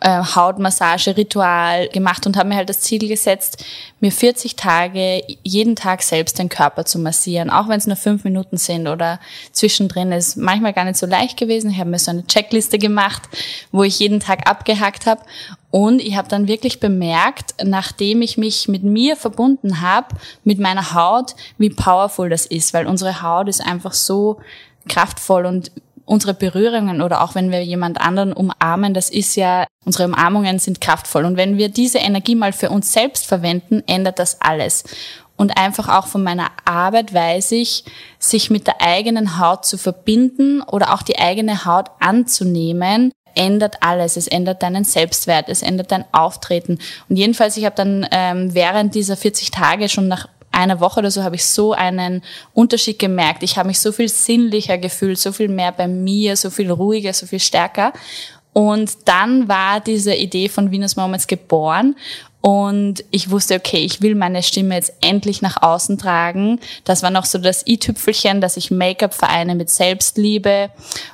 äh, Hautmassage-Ritual gemacht und habe mir halt das Ziel gesetzt, mir 40 Tage jeden Tag selbst den Körper zu massieren, auch wenn es nur fünf Minuten sind oder zwischendrin ist manchmal gar nicht so leicht gewesen. Ich habe mir so eine Checkliste gemacht, wo ich jeden Tag abgehackt habe und ich habe dann wirklich bemerkt, nachdem ich mich mit mir verbunden habe, mit meiner Haut, wie powerful das ist, weil unsere Haut ist einfach so kraftvoll und unsere Berührungen oder auch wenn wir jemand anderen umarmen, das ist ja, unsere Umarmungen sind kraftvoll. Und wenn wir diese Energie mal für uns selbst verwenden, ändert das alles. Und einfach auch von meiner Arbeit weiß ich, sich mit der eigenen Haut zu verbinden oder auch die eigene Haut anzunehmen, ändert alles. Es ändert deinen Selbstwert, es ändert dein Auftreten. Und jedenfalls, ich habe dann ähm, während dieser 40 Tage schon nach einer Woche oder so habe ich so einen Unterschied gemerkt. Ich habe mich so viel sinnlicher gefühlt, so viel mehr bei mir, so viel ruhiger, so viel stärker. Und dann war diese Idee von Venus Moments geboren und ich wusste, okay, ich will meine Stimme jetzt endlich nach außen tragen. Das war noch so das i-Tüpfelchen, dass ich Make-up vereine mit Selbstliebe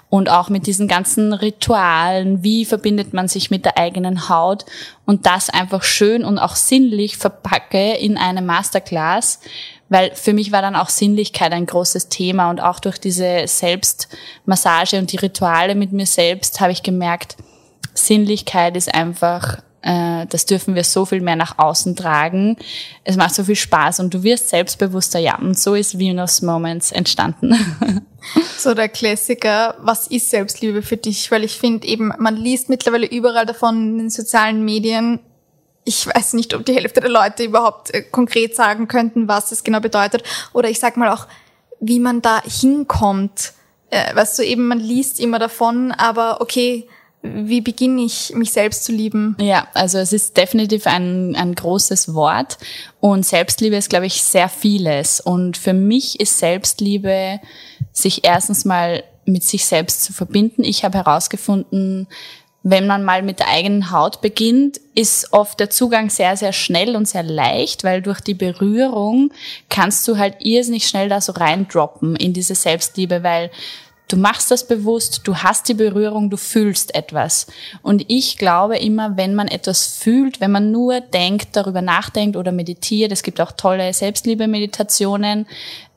und auch mit diesen ganzen Ritualen. Wie verbindet man sich mit der eigenen Haut? Und das einfach schön und auch sinnlich verpacke in eine Masterclass. Weil für mich war dann auch Sinnlichkeit ein großes Thema und auch durch diese Selbstmassage und die Rituale mit mir selbst habe ich gemerkt, Sinnlichkeit ist einfach äh, das dürfen wir so viel mehr nach außen tragen. Es macht so viel Spaß und du wirst selbstbewusster, ja. Und so ist Venus Moments entstanden. So der Klassiker, was ist Selbstliebe für dich? Weil ich finde eben, man liest mittlerweile überall davon in den sozialen Medien. Ich weiß nicht, ob die Hälfte der Leute überhaupt äh, konkret sagen könnten, was es genau bedeutet. Oder ich sag mal auch, wie man da hinkommt. Äh, weißt du, eben, man liest immer davon, aber okay, wie beginne ich, mich selbst zu lieben? Ja, also es ist definitiv ein, ein großes Wort und Selbstliebe ist, glaube ich, sehr vieles. Und für mich ist Selbstliebe, sich erstens mal mit sich selbst zu verbinden. Ich habe herausgefunden, wenn man mal mit der eigenen Haut beginnt, ist oft der Zugang sehr, sehr schnell und sehr leicht, weil durch die Berührung kannst du halt irrsinnig schnell da so reindroppen in diese Selbstliebe, weil Du machst das bewusst, du hast die Berührung, du fühlst etwas. Und ich glaube immer, wenn man etwas fühlt, wenn man nur denkt, darüber nachdenkt oder meditiert, es gibt auch tolle Selbstliebe-Meditationen,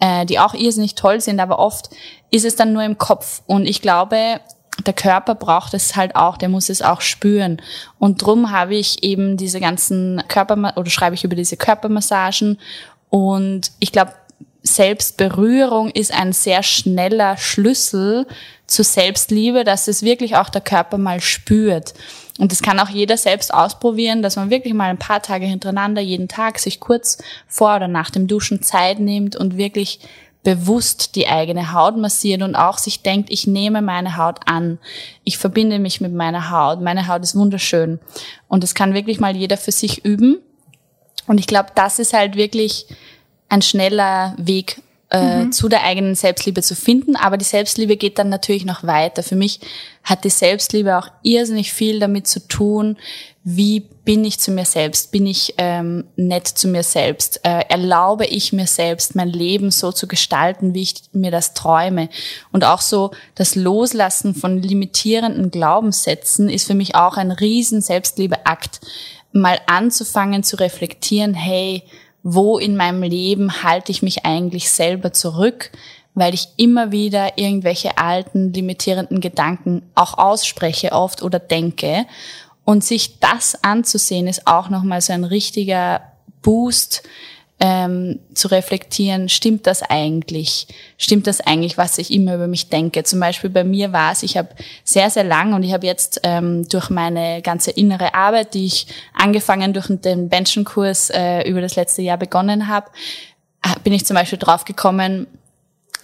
äh, die auch irrsinnig toll sind, aber oft ist es dann nur im Kopf. Und ich glaube, der Körper braucht es halt auch, der muss es auch spüren. Und drum habe ich eben diese ganzen Körper oder schreibe ich über diese Körpermassagen. Und ich glaube, Selbstberührung ist ein sehr schneller Schlüssel zu Selbstliebe, dass es wirklich auch der Körper mal spürt. Und das kann auch jeder selbst ausprobieren, dass man wirklich mal ein paar Tage hintereinander jeden Tag sich kurz vor oder nach dem Duschen Zeit nimmt und wirklich bewusst die eigene Haut massiert und auch sich denkt, ich nehme meine Haut an. Ich verbinde mich mit meiner Haut. Meine Haut ist wunderschön. Und das kann wirklich mal jeder für sich üben. Und ich glaube, das ist halt wirklich ein schneller Weg äh, mhm. zu der eigenen Selbstliebe zu finden. Aber die Selbstliebe geht dann natürlich noch weiter. Für mich hat die Selbstliebe auch irrsinnig viel damit zu tun, wie bin ich zu mir selbst? Bin ich ähm, nett zu mir selbst? Äh, erlaube ich mir selbst, mein Leben so zu gestalten, wie ich mir das träume? Und auch so das Loslassen von limitierenden Glaubenssätzen ist für mich auch ein riesen Selbstliebeakt. Mal anzufangen zu reflektieren, hey, wo in meinem Leben halte ich mich eigentlich selber zurück, weil ich immer wieder irgendwelche alten, limitierenden Gedanken auch ausspreche oft oder denke. Und sich das anzusehen, ist auch nochmal so ein richtiger Boost ähm, zu reflektieren, stimmt das eigentlich? Stimmt das eigentlich, was ich immer über mich denke? Zum Beispiel bei mir war es, ich habe sehr, sehr lang und ich habe jetzt ähm, durch meine ganze innere Arbeit, die ich angefangen durch den Benchenkurs äh, über das letzte Jahr begonnen habe, äh, bin ich zum Beispiel draufgekommen,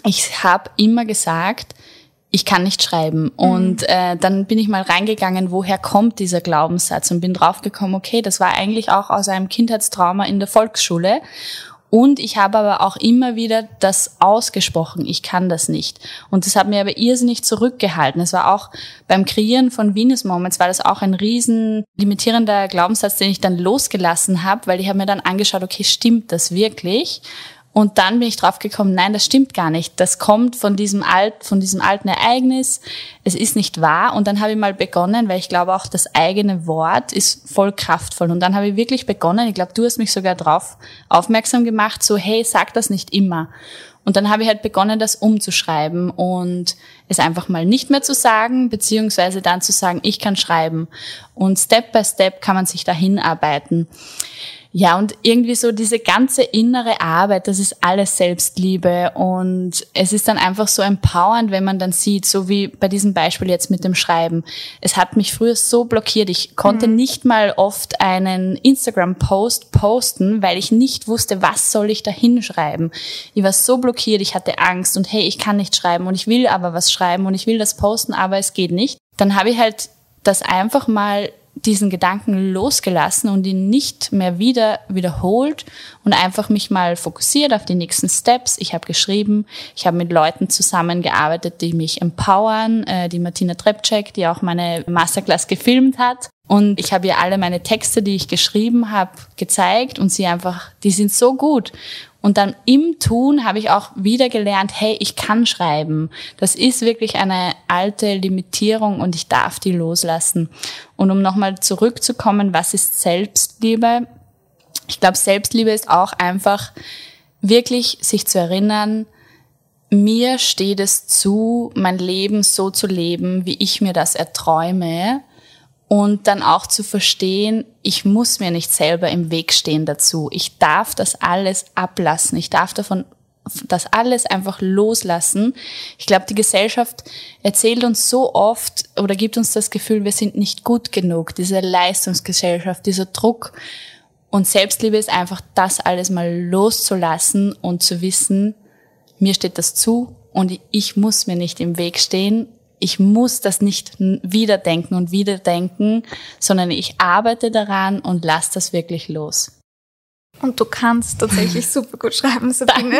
ich habe immer gesagt, ich kann nicht schreiben. Mhm. Und äh, dann bin ich mal reingegangen, woher kommt dieser Glaubenssatz und bin draufgekommen, okay, das war eigentlich auch aus einem Kindheitstrauma in der Volksschule. Und ich habe aber auch immer wieder das ausgesprochen, ich kann das nicht. Und das hat mir aber irrsinnig zurückgehalten. Es war auch beim Kreieren von Venus Moments war das auch ein riesen limitierender Glaubenssatz, den ich dann losgelassen habe, weil ich habe mir dann angeschaut, okay, stimmt das wirklich? Und dann bin ich drauf gekommen, nein, das stimmt gar nicht. Das kommt von diesem alt, von diesem alten Ereignis. Es ist nicht wahr. Und dann habe ich mal begonnen, weil ich glaube auch das eigene Wort ist voll kraftvoll. Und dann habe ich wirklich begonnen. Ich glaube, du hast mich sogar drauf aufmerksam gemacht, so, hey, sag das nicht immer. Und dann habe ich halt begonnen, das umzuschreiben und es einfach mal nicht mehr zu sagen, beziehungsweise dann zu sagen, ich kann schreiben. Und Step by Step kann man sich dahin arbeiten. Ja, und irgendwie so diese ganze innere Arbeit, das ist alles Selbstliebe und es ist dann einfach so empowernd, wenn man dann sieht, so wie bei diesem Beispiel jetzt mit dem Schreiben. Es hat mich früher so blockiert, ich konnte mhm. nicht mal oft einen Instagram-Post posten, weil ich nicht wusste, was soll ich da hinschreiben. Ich war so blockiert, ich hatte Angst und hey, ich kann nicht schreiben und ich will aber was schreiben und ich will das posten, aber es geht nicht. Dann habe ich halt das einfach mal diesen Gedanken losgelassen und ihn nicht mehr wieder wiederholt und einfach mich mal fokussiert auf die nächsten Steps. Ich habe geschrieben, ich habe mit Leuten zusammengearbeitet, die mich empowern, äh, die Martina Trepczek, die auch meine Masterclass gefilmt hat. Und ich habe ihr alle meine Texte, die ich geschrieben habe, gezeigt und sie einfach, die sind so gut. Und dann im Tun habe ich auch wieder gelernt, hey, ich kann schreiben. Das ist wirklich eine alte Limitierung und ich darf die loslassen. Und um nochmal zurückzukommen, was ist Selbstliebe? Ich glaube, Selbstliebe ist auch einfach wirklich sich zu erinnern, mir steht es zu, mein Leben so zu leben, wie ich mir das erträume und dann auch zu verstehen, ich muss mir nicht selber im Weg stehen dazu. Ich darf das alles ablassen. Ich darf davon das alles einfach loslassen. Ich glaube, die Gesellschaft erzählt uns so oft oder gibt uns das Gefühl, wir sind nicht gut genug. Diese Leistungsgesellschaft, dieser Druck. Und Selbstliebe ist einfach das alles mal loszulassen und zu wissen, mir steht das zu und ich muss mir nicht im Weg stehen ich muss das nicht wieder denken und wieder denken, sondern ich arbeite daran und lasse das wirklich los. Und du kannst tatsächlich super gut schreiben, Sabine.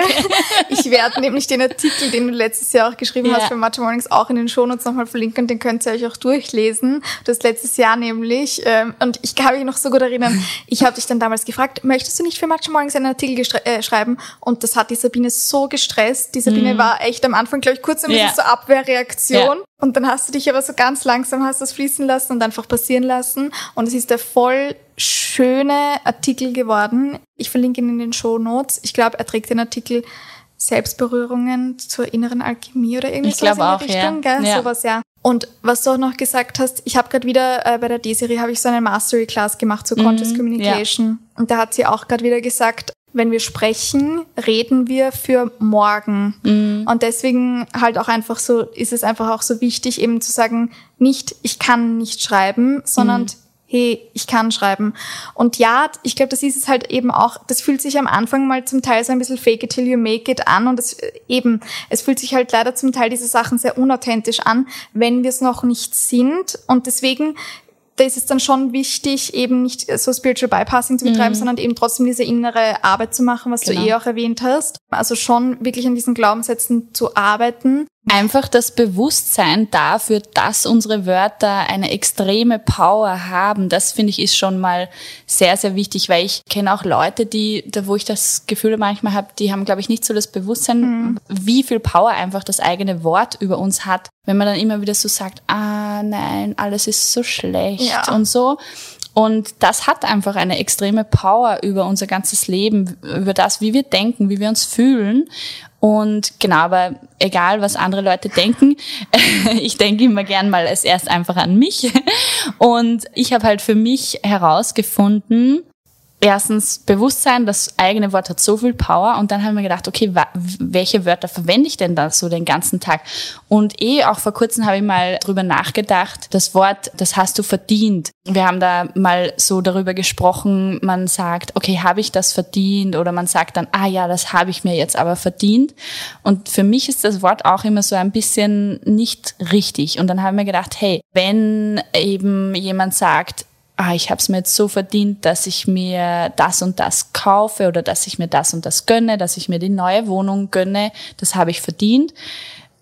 ich werde nämlich den Artikel, den du letztes Jahr auch geschrieben ja. hast für Matcha Mornings, auch in den Shownotes nochmal verlinken und den könnt ihr euch auch durchlesen. Das letztes Jahr nämlich, ähm, und ich kann mich noch so gut erinnern, ich habe dich dann damals gefragt, möchtest du nicht für Matcha Mornings einen Artikel äh, schreiben? Und das hat die Sabine so gestresst. Die Sabine mhm. war echt am Anfang, glaube ich, kurz ein bisschen ja. so Abwehrreaktion. Ja. Und dann hast du dich aber so ganz langsam hast das fließen lassen und einfach passieren lassen. Und es ist der voll schöne Artikel geworden. Ich verlinke ihn in den Show Notes. Ich glaube, er trägt den Artikel Selbstberührungen zur inneren Alchemie oder irgendwas ich glaube auch, Richtung, ja. Gell? Ja. Sowas, ja. Und was du auch noch gesagt hast, ich habe gerade wieder äh, bei der D-Serie habe ich so eine Mastery Class gemacht zur mhm, Conscious Communication ja. und da hat sie auch gerade wieder gesagt, wenn wir sprechen, reden wir für morgen. Mhm. Und deswegen halt auch einfach so, ist es einfach auch so wichtig, eben zu sagen, nicht, ich kann nicht schreiben, sondern mhm hey, ich kann schreiben. Und ja, ich glaube, das ist es halt eben auch, das fühlt sich am Anfang mal zum Teil so ein bisschen fake it till you make it an und es äh, eben, es fühlt sich halt leider zum Teil diese Sachen sehr unauthentisch an, wenn wir es noch nicht sind. Und deswegen da ist es dann schon wichtig, eben nicht so Spiritual Bypassing zu betreiben, mhm. sondern eben trotzdem diese innere Arbeit zu machen, was genau. du eh auch erwähnt hast. Also schon wirklich an diesen Glaubenssätzen zu arbeiten Einfach das Bewusstsein dafür, dass unsere Wörter eine extreme Power haben, das finde ich ist schon mal sehr, sehr wichtig, weil ich kenne auch Leute, die, da wo ich das Gefühl manchmal habe, die haben, glaube ich, nicht so das Bewusstsein, mhm. wie viel Power einfach das eigene Wort über uns hat. Wenn man dann immer wieder so sagt, ah nein, alles ist so schlecht ja. und so. Und das hat einfach eine extreme Power über unser ganzes Leben, über das, wie wir denken, wie wir uns fühlen. Und genau, aber egal, was andere Leute denken, ich denke immer gern mal als erst einfach an mich. Und ich habe halt für mich herausgefunden, erstens Bewusstsein, das eigene Wort hat so viel Power und dann haben wir gedacht, okay, welche Wörter verwende ich denn da so den ganzen Tag? Und eh auch vor kurzem habe ich mal drüber nachgedacht, das Wort, das hast du verdient. Wir haben da mal so darüber gesprochen, man sagt, okay, habe ich das verdient? Oder man sagt dann, ah ja, das habe ich mir jetzt aber verdient. Und für mich ist das Wort auch immer so ein bisschen nicht richtig. Und dann haben wir gedacht, hey, wenn eben jemand sagt, ah, ich habe es mir jetzt so verdient, dass ich mir das und das kaufe oder dass ich mir das und das gönne, dass ich mir die neue Wohnung gönne, das habe ich verdient.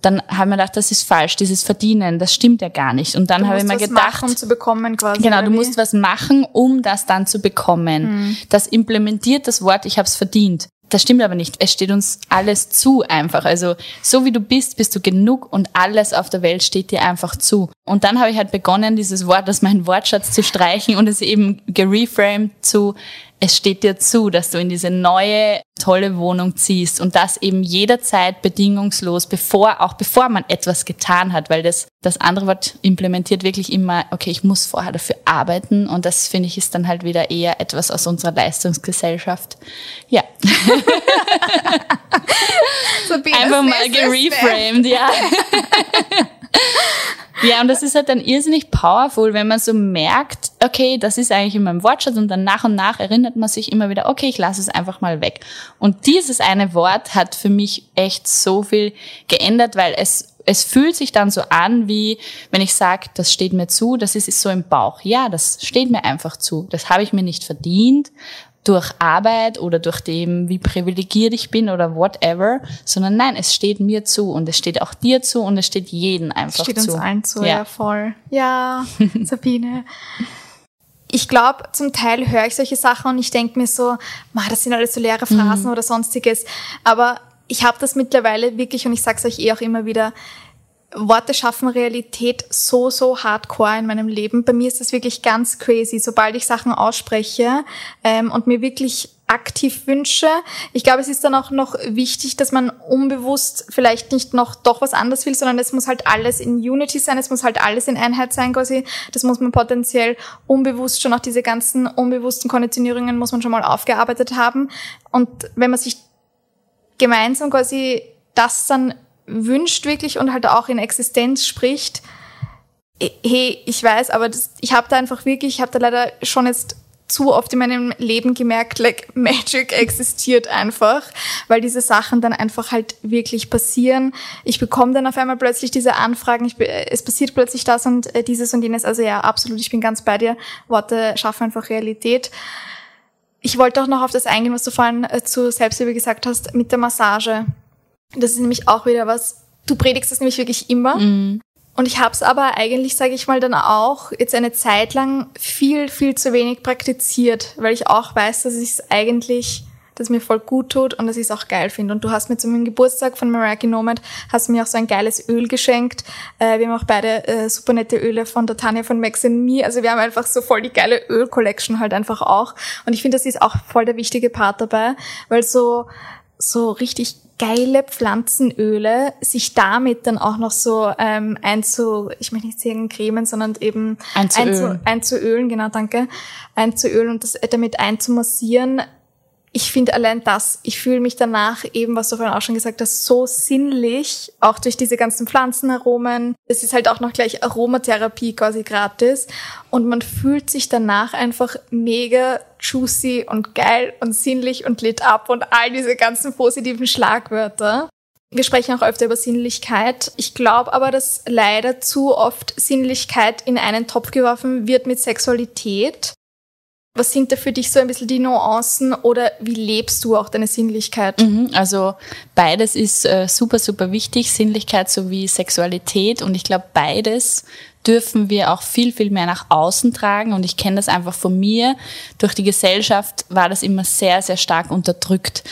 Dann haben wir gedacht, das ist falsch, dieses Verdienen, das stimmt ja gar nicht. Und dann habe ich mir gedacht, machen, um zu bekommen quasi. Genau, du musst was machen, um das dann zu bekommen. Mhm. Das implementiert das Wort, ich habe es verdient. Das stimmt aber nicht. Es steht uns alles zu einfach. Also so wie du bist, bist du genug und alles auf der Welt steht dir einfach zu. Und dann habe ich halt begonnen, dieses Wort aus meinem Wortschatz zu streichen und es eben gereframed zu, es steht dir zu, dass du in diese neue tolle Wohnung ziehst und das eben jederzeit bedingungslos, bevor, auch bevor man etwas getan hat, weil das, das andere Wort implementiert wirklich immer, okay, ich muss vorher dafür arbeiten und das finde ich ist dann halt wieder eher etwas aus unserer Leistungsgesellschaft. Ja. Einfach mal gereframed, ja. Ja, und das ist halt dann irrsinnig powerful, wenn man so merkt, okay, das ist eigentlich in meinem Wortschatz und dann nach und nach erinnert man sich immer wieder, okay, ich lasse es einfach mal weg. Und dieses eine Wort hat für mich echt so viel geändert, weil es es fühlt sich dann so an, wie wenn ich sage, das steht mir zu, das ist so im Bauch. Ja, das steht mir einfach zu. Das habe ich mir nicht verdient, durch Arbeit oder durch dem, wie privilegiert ich bin oder whatever, sondern nein, es steht mir zu und es steht auch dir zu und es steht jeden einfach steht zu. Steht uns allen zu, ja, ja voll. Ja, Sabine. Ich glaube, zum Teil höre ich solche Sachen und ich denke mir so, ma, das sind alles so leere Phrasen mhm. oder sonstiges. Aber ich habe das mittlerweile wirklich, und ich sage es euch eh auch immer wieder, Worte schaffen Realität so, so hardcore in meinem Leben. Bei mir ist das wirklich ganz crazy. Sobald ich Sachen ausspreche ähm, und mir wirklich aktiv wünsche. Ich glaube, es ist dann auch noch wichtig, dass man unbewusst vielleicht nicht noch doch was anderes will, sondern es muss halt alles in Unity sein, es muss halt alles in Einheit sein quasi. Das muss man potenziell unbewusst schon auch diese ganzen unbewussten Konditionierungen muss man schon mal aufgearbeitet haben. Und wenn man sich gemeinsam quasi das dann wünscht wirklich und halt auch in Existenz spricht, hey, ich weiß, aber das, ich habe da einfach wirklich, ich habe da leider schon jetzt zu oft in meinem Leben gemerkt, like Magic existiert einfach, weil diese Sachen dann einfach halt wirklich passieren. Ich bekomme dann auf einmal plötzlich diese Anfragen, ich, es passiert plötzlich das und äh, dieses und jenes. Also ja, absolut, ich bin ganz bei dir. Worte schaffen einfach Realität. Ich wollte auch noch auf das eingehen, was du vorhin äh, zu Selbstliebe gesagt hast, mit der Massage. Das ist nämlich auch wieder was, du predigst das nämlich wirklich immer. Mhm. Und ich habe es aber eigentlich, sage ich mal, dann auch jetzt eine Zeit lang viel, viel zu wenig praktiziert, weil ich auch weiß, dass ich es eigentlich, dass mir voll gut tut und dass ich es auch geil finde. Und du hast mir zu meinem Geburtstag von Meraki Nomad, hast mir auch so ein geiles Öl geschenkt. Äh, wir haben auch beide äh, super nette Öle von der Tanja von Max Me. Also wir haben einfach so voll die geile Öl-Collection halt einfach auch. Und ich finde, das ist auch voll der wichtige Part dabei, weil so so richtig geile Pflanzenöle, sich damit dann auch noch so ähm, einzu, ich möchte nicht sagen cremen, sondern eben einzuölen, einzu, einzuölen genau, danke, einzuölen und das damit einzumassieren, ich finde allein das, ich fühle mich danach eben, was du vorhin auch schon gesagt hast, so sinnlich, auch durch diese ganzen Pflanzenaromen. Es ist halt auch noch gleich Aromatherapie quasi gratis. Und man fühlt sich danach einfach mega juicy und geil und sinnlich und lit up und all diese ganzen positiven Schlagwörter. Wir sprechen auch öfter über Sinnlichkeit. Ich glaube aber, dass leider zu oft Sinnlichkeit in einen Topf geworfen wird mit Sexualität was sind da für dich so ein bisschen die Nuancen oder wie lebst du auch deine Sinnlichkeit? Mhm, also beides ist äh, super, super wichtig, Sinnlichkeit sowie Sexualität. Und ich glaube, beides dürfen wir auch viel, viel mehr nach außen tragen. Und ich kenne das einfach von mir. Durch die Gesellschaft war das immer sehr, sehr stark unterdrückt,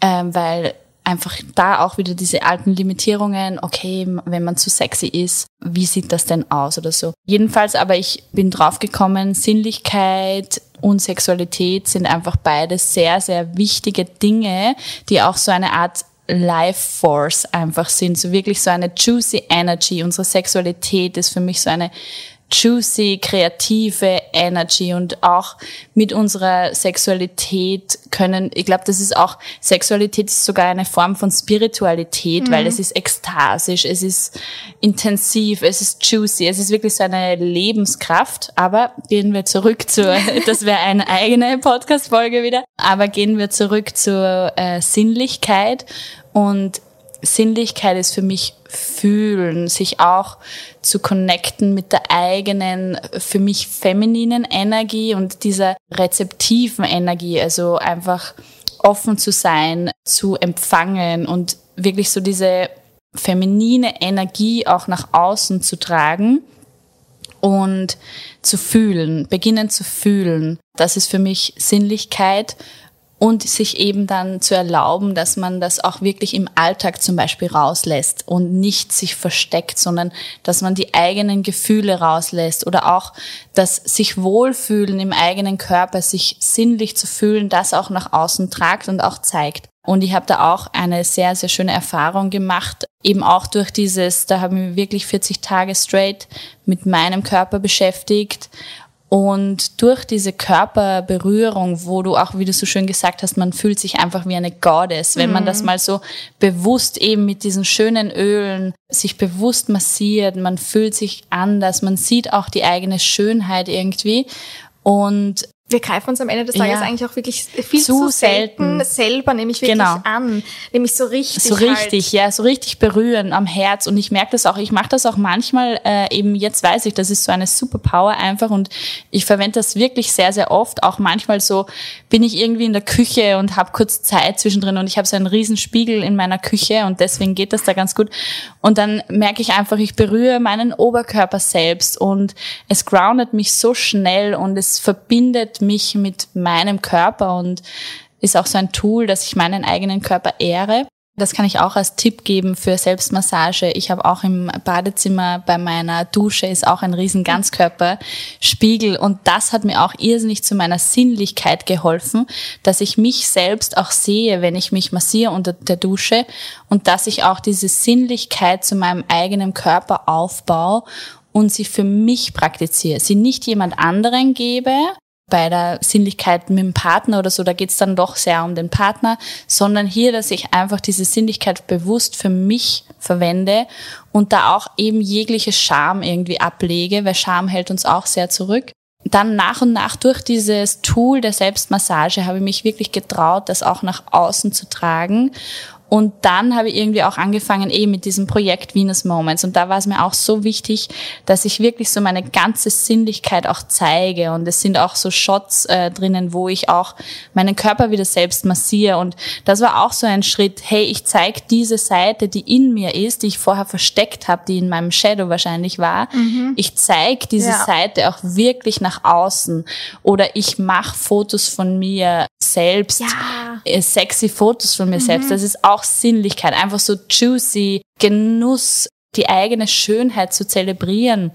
ähm, weil einfach da auch wieder diese alten Limitierungen, okay, wenn man zu sexy ist, wie sieht das denn aus oder so. Jedenfalls aber ich bin draufgekommen, Sinnlichkeit und Sexualität sind einfach beide sehr, sehr wichtige Dinge, die auch so eine Art Life Force einfach sind, so wirklich so eine juicy Energy. Unsere Sexualität ist für mich so eine juicy, kreative Energy und auch mit unserer Sexualität können, ich glaube, das ist auch, Sexualität ist sogar eine Form von Spiritualität, mhm. weil es ist ekstasisch, es ist intensiv, es ist juicy, es ist wirklich so eine Lebenskraft. Aber gehen wir zurück zur, das wäre eine eigene Podcast-Folge wieder, aber gehen wir zurück zur äh, Sinnlichkeit und Sinnlichkeit ist für mich fühlen, sich auch zu connecten mit der eigenen, für mich femininen Energie und dieser rezeptiven Energie, also einfach offen zu sein, zu empfangen und wirklich so diese feminine Energie auch nach außen zu tragen und zu fühlen, beginnen zu fühlen. Das ist für mich Sinnlichkeit und sich eben dann zu erlauben, dass man das auch wirklich im Alltag zum Beispiel rauslässt und nicht sich versteckt, sondern dass man die eigenen Gefühle rauslässt oder auch das sich wohlfühlen im eigenen Körper, sich sinnlich zu fühlen, das auch nach außen tragt und auch zeigt. Und ich habe da auch eine sehr, sehr schöne Erfahrung gemacht, eben auch durch dieses, da haben wir wirklich 40 Tage straight mit meinem Körper beschäftigt und durch diese Körperberührung, wo du auch, wie du so schön gesagt hast, man fühlt sich einfach wie eine Goddess, wenn mhm. man das mal so bewusst eben mit diesen schönen Ölen sich bewusst massiert, man fühlt sich anders, man sieht auch die eigene Schönheit irgendwie. Und wir greifen uns am Ende des Tages ja. eigentlich auch wirklich viel zu, zu selten, selten, selber nämlich wirklich genau. an, nämlich so richtig. So richtig, halt. ja, so richtig berühren am Herz und ich merke das auch, ich mache das auch manchmal, äh, eben jetzt weiß ich, das ist so eine Superpower einfach und ich verwende das wirklich sehr, sehr oft, auch manchmal so bin ich irgendwie in der Küche und habe kurz Zeit zwischendrin und ich habe so einen riesen Spiegel in meiner Küche und deswegen geht das da ganz gut und dann merke ich einfach, ich berühre meinen Oberkörper selbst und es groundet mich so schnell und es verbindet mich mit meinem Körper und ist auch so ein Tool, dass ich meinen eigenen Körper ehre. Das kann ich auch als Tipp geben für Selbstmassage. Ich habe auch im Badezimmer bei meiner Dusche ist auch ein riesen Ganzkörperspiegel und das hat mir auch irrsinnig zu meiner Sinnlichkeit geholfen, dass ich mich selbst auch sehe, wenn ich mich massiere unter der Dusche und dass ich auch diese Sinnlichkeit zu meinem eigenen Körper aufbaue und sie für mich praktiziere, sie nicht jemand anderen gebe, bei der Sinnlichkeit mit dem Partner oder so, da geht's dann doch sehr um den Partner, sondern hier, dass ich einfach diese Sinnlichkeit bewusst für mich verwende und da auch eben jegliche Scham irgendwie ablege, weil Scham hält uns auch sehr zurück. Dann nach und nach durch dieses Tool der Selbstmassage habe ich mich wirklich getraut, das auch nach außen zu tragen und dann habe ich irgendwie auch angefangen eben mit diesem Projekt Venus Moments. Und da war es mir auch so wichtig, dass ich wirklich so meine ganze Sinnlichkeit auch zeige. Und es sind auch so Shots äh, drinnen, wo ich auch meinen Körper wieder selbst massiere. Und das war auch so ein Schritt, hey, ich zeige diese Seite, die in mir ist, die ich vorher versteckt habe, die in meinem Shadow wahrscheinlich war. Mhm. Ich zeige diese ja. Seite auch wirklich nach außen. Oder ich mache Fotos von mir selbst, ja. äh, sexy Fotos von mir mhm. selbst. Das ist auch auch Sinnlichkeit, einfach so juicy, Genuss, die eigene Schönheit zu zelebrieren.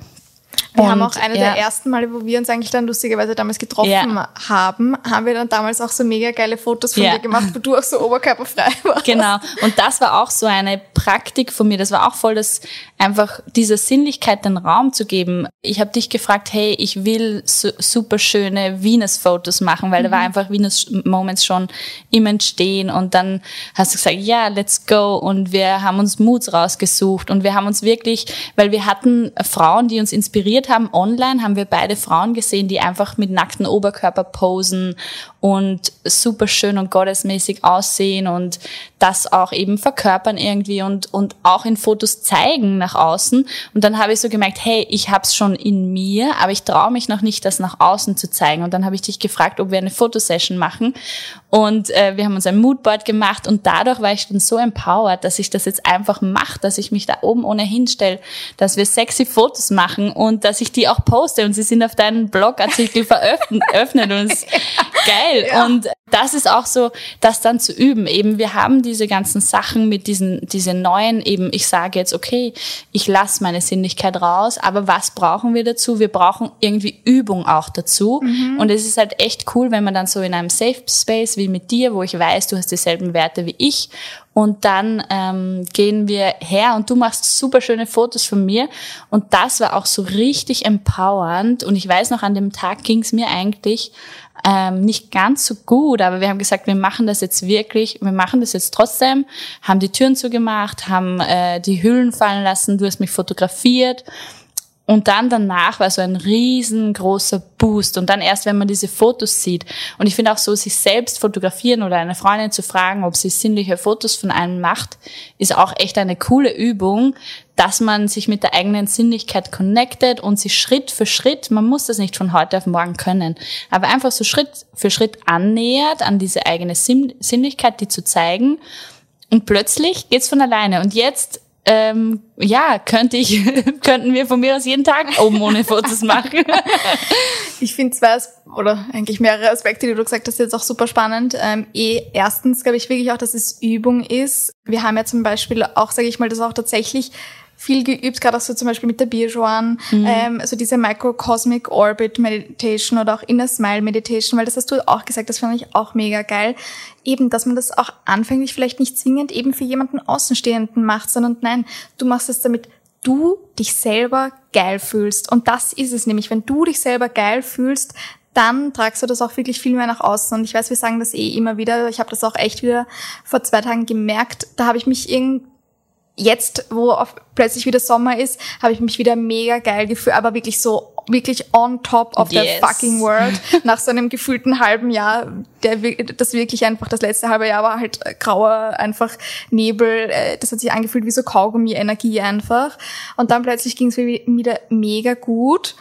Wir und, haben auch eine ja. der ersten Male, wo wir uns eigentlich dann lustigerweise damals getroffen ja. haben, haben wir dann damals auch so mega geile Fotos von ja. dir gemacht, wo du auch so oberkörperfrei warst. Genau. Und das war auch so eine Praktik von mir. Das war auch voll das, einfach dieser Sinnlichkeit den Raum zu geben. Ich habe dich gefragt, hey, ich will su super schöne Venus-Fotos machen, weil mhm. da war mhm. einfach Venus-Moments schon im Entstehen. Und dann hast du gesagt, ja, let's go. Und wir haben uns Moods rausgesucht und wir haben uns wirklich, weil wir hatten Frauen, die uns inspiriert fotografiert haben online, haben wir beide Frauen gesehen, die einfach mit nackten Oberkörper posen und super schön und gottesmäßig aussehen und das auch eben verkörpern irgendwie und, und auch in Fotos zeigen nach außen. Und dann habe ich so gemerkt, hey, ich habe es schon in mir, aber ich traue mich noch nicht, das nach außen zu zeigen. Und dann habe ich dich gefragt, ob wir eine Fotosession machen. Und äh, wir haben uns ein Moodboard gemacht und dadurch war ich dann so empowered, dass ich das jetzt einfach mache, dass ich mich da oben ohnehin stelle, dass wir sexy Fotos machen und dass ich die auch poste und sie sind auf deinen Blogartikel veröffnet und es ist geil. Ja. Und das ist auch so, das dann zu üben. Eben, wir haben diese ganzen Sachen mit diesen, diese neuen, eben, ich sage jetzt, okay, ich lasse meine Sinnlichkeit raus, aber was brauchen wir dazu? Wir brauchen irgendwie Übung auch dazu. Mhm. Und es ist halt echt cool, wenn man dann so in einem Safe Space wie mit dir, wo ich weiß, du hast dieselben Werte wie ich und dann ähm, gehen wir her und du machst super schöne Fotos von mir. Und das war auch so richtig empowernd. Und ich weiß noch, an dem Tag ging es mir eigentlich ähm, nicht ganz so gut, aber wir haben gesagt, wir machen das jetzt wirklich, wir machen das jetzt trotzdem, haben die Türen zugemacht, haben äh, die Hüllen fallen lassen, du hast mich fotografiert Und dann danach war so ein riesengroßer Boost. Und dann erst, wenn man diese Fotos sieht. Und ich finde auch so, sich selbst fotografieren oder eine Freundin zu fragen, ob sie sinnliche Fotos von einem macht, ist auch echt eine coole Übung, dass man sich mit der eigenen Sinnlichkeit connectet und sich Schritt für Schritt, man muss das nicht von heute auf morgen können, aber einfach so Schritt für Schritt annähert an diese eigene Sinnlichkeit, die zu zeigen. Und plötzlich geht's von alleine. Und jetzt ähm, ja, könnte ich, könnten wir von mir aus jeden Tag oben ohne Fotos machen. ich finde zwei, oder eigentlich mehrere Aspekte, die du gesagt hast, jetzt auch super spannend. Ähm, eh, erstens glaube ich wirklich auch, dass es Übung ist. Wir haben ja zum Beispiel auch, sage ich mal, das auch tatsächlich viel geübt, gerade auch so zum Beispiel mit der Birjuan, mhm. ähm, so diese Microcosmic Orbit Meditation oder auch Inner Smile Meditation, weil das hast du auch gesagt, das fand ich auch mega geil. Eben, dass man das auch anfänglich vielleicht nicht zwingend eben für jemanden Außenstehenden macht, sondern nein, du machst es damit du dich selber geil fühlst. Und das ist es nämlich. Wenn du dich selber geil fühlst, dann tragst du das auch wirklich viel mehr nach außen. Und ich weiß, wir sagen das eh immer wieder. Ich habe das auch echt wieder vor zwei Tagen gemerkt. Da habe ich mich irgendwie jetzt, wo plötzlich wieder Sommer ist, habe ich mich wieder mega geil gefühlt, aber wirklich so, wirklich on top of yes. the fucking world. Nach so einem gefühlten halben Jahr, der, das wirklich einfach, das letzte halbe Jahr war halt grauer, einfach Nebel, äh, das hat sich angefühlt wie so Kaugummi-Energie einfach. Und dann plötzlich ging es mir wieder mega gut.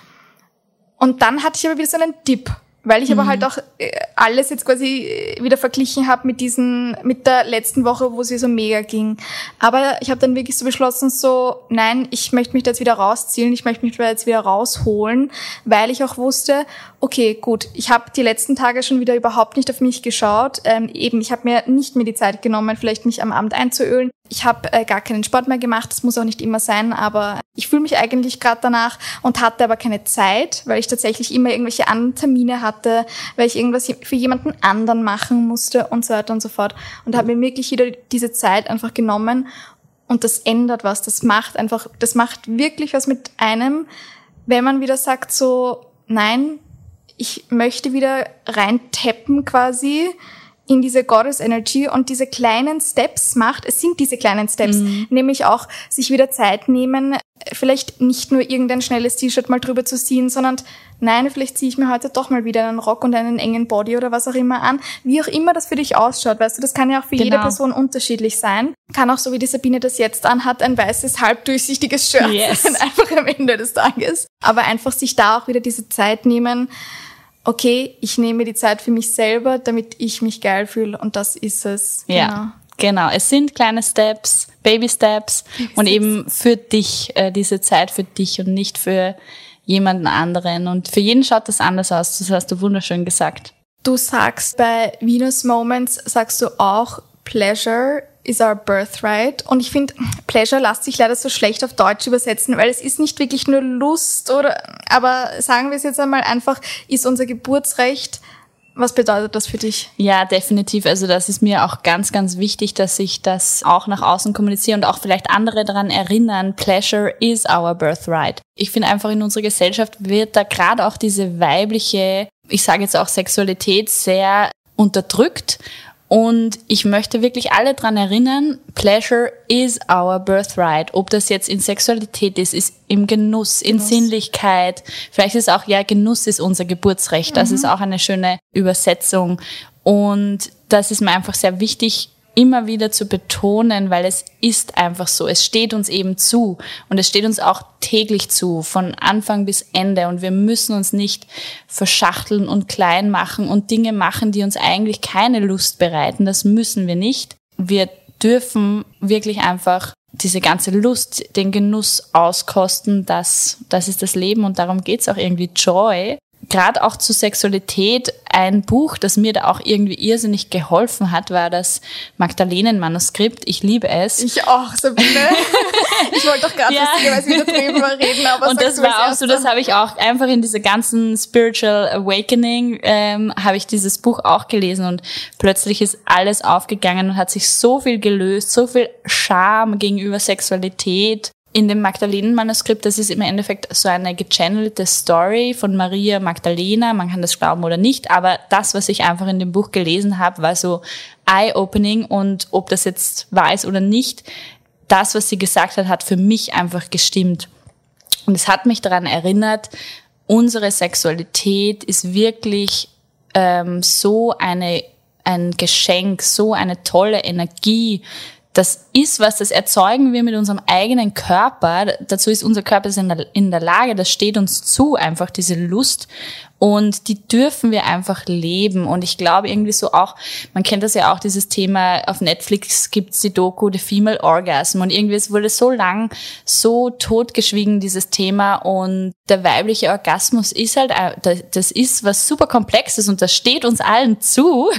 Und dann hatte ich aber wieder so einen Dip weil ich mhm. aber halt auch äh, alles jetzt quasi äh, wieder verglichen habe mit diesen mit der letzten Woche, wo sie so mega ging. Aber ich habe dann wirklich so beschlossen, so nein, ich möchte mich da jetzt wieder rausziehen, ich möchte mich da jetzt wieder rausholen, weil ich auch wusste, okay, gut, ich habe die letzten Tage schon wieder überhaupt nicht auf mich geschaut. Ähm, eben, ich habe mir nicht mehr die Zeit genommen, vielleicht mich am Abend einzuölen. Ich habe äh, gar keinen Sport mehr gemacht, das muss auch nicht immer sein, aber ich fühle mich eigentlich gerade danach und hatte aber keine Zeit, weil ich tatsächlich immer irgendwelche anderen Termine hatte, weil ich irgendwas für jemanden anderen machen musste und so weiter und so fort. Und habe mir wirklich wieder diese Zeit einfach genommen und das ändert was. Das macht einfach, das macht wirklich was mit einem, wenn man wieder sagt so, nein, ich möchte wieder reintappen quasi in diese Goddess Energy und diese kleinen Steps macht, es sind diese kleinen Steps, mhm. nämlich auch sich wieder Zeit nehmen, vielleicht nicht nur irgendein schnelles T-Shirt mal drüber zu ziehen, sondern nein, vielleicht ziehe ich mir heute doch mal wieder einen Rock und einen engen Body oder was auch immer an. Wie auch immer das für dich ausschaut, weißt du, das kann ja auch für genau. jede Person unterschiedlich sein. Kann auch so wie die Sabine das jetzt anhat, ein weißes, halbdurchsichtiges Shirt yes. sein, einfach am Ende des Tages. Aber einfach sich da auch wieder diese Zeit nehmen, okay, ich nehme die Zeit für mich selber, damit ich mich geil fühle und das ist es. Ja. Genau. Genau, es sind kleine Steps, Baby Steps und eben für dich, äh, diese Zeit für dich und nicht für jemanden anderen. Und für jeden schaut das anders aus, das hast du wunderschön gesagt. Du sagst bei Venus Moments, sagst du auch, Pleasure is our birthright. Und ich finde, Pleasure lässt sich leider so schlecht auf Deutsch übersetzen, weil es ist nicht wirklich nur Lust oder, aber sagen wir es jetzt einmal einfach, ist unser Geburtsrecht. Was bedeutet das für dich? Ja, definitiv. Also das ist mir auch ganz, ganz wichtig, dass ich das auch nach außen kommuniziere und auch vielleicht andere daran erinnern. Pleasure is our birthright. Ich finde einfach in unserer Gesellschaft wird da gerade auch diese weibliche, ich sage jetzt auch Sexualität sehr unterdrückt und ich möchte wirklich alle dran erinnern, Pleasure is our birthright. Ob das jetzt in Sexualität ist, ist im Genuss, in Genuss. Sinnlichkeit. Vielleicht ist auch, ja, Genuss ist unser Geburtsrecht. Das mhm. ist auch eine schöne Übersetzung. Und das ist mir einfach sehr wichtig, immer wieder zu betonen, weil es ist einfach so. Es steht uns eben zu und es steht uns auch täglich zu, von Anfang bis Ende. Und wir müssen uns nicht verschachteln und klein machen und Dinge machen, die uns eigentlich keine Lust bereiten. Das müssen wir nicht. Wir dürfen wirklich einfach diese ganze Lust, den Genuss auskosten. Das, das ist das Leben und darum geht's auch irgendwie Joy gerade auch zur Sexualität ein Buch, das mir da auch irgendwie irrsinnig geholfen hat, war das Magdalenen-Manuskript. Ich liebe es. Ich auch, Sabine. ich wollte doch gerade ja. lustigerweise wieder drüber reden, aber Und das war auch so, das habe ich auch einfach in dieser ganzen Spiritual Awakening, ähm, habe ich dieses Buch auch gelesen und plötzlich ist alles aufgegangen und hat sich so viel gelöst, so viel Scham gegenüber Sexualität in dem Magdalenen-Manuskript, das ist im Endeffekt so eine gechannelte Story von Maria Magdalena. Man kann das glauben oder nicht, aber das, was ich einfach in dem Buch gelesen habe, war so eye-opening und ob das jetzt wahr ist oder nicht, das, was sie gesagt hat, hat für mich einfach gestimmt. Und es hat mich daran erinnert, unsere Sexualität ist wirklich ähm, so eine ein Geschenk, so eine tolle Energie. Das ist was, das erzeugen wir mit unserem eigenen Körper. Dazu ist unser Körper in der, Lage, das steht uns zu, einfach diese Lust und die dürfen wir einfach leben. Und ich glaube irgendwie so auch, man kennt das ja auch, dieses Thema, auf Netflix gibt's die Doku The Female Orgasm. Und irgendwie es wurde so lang so totgeschwiegen, dieses Thema. Und der weibliche Orgasmus ist halt, das ist was super Komplexes und das steht uns allen zu.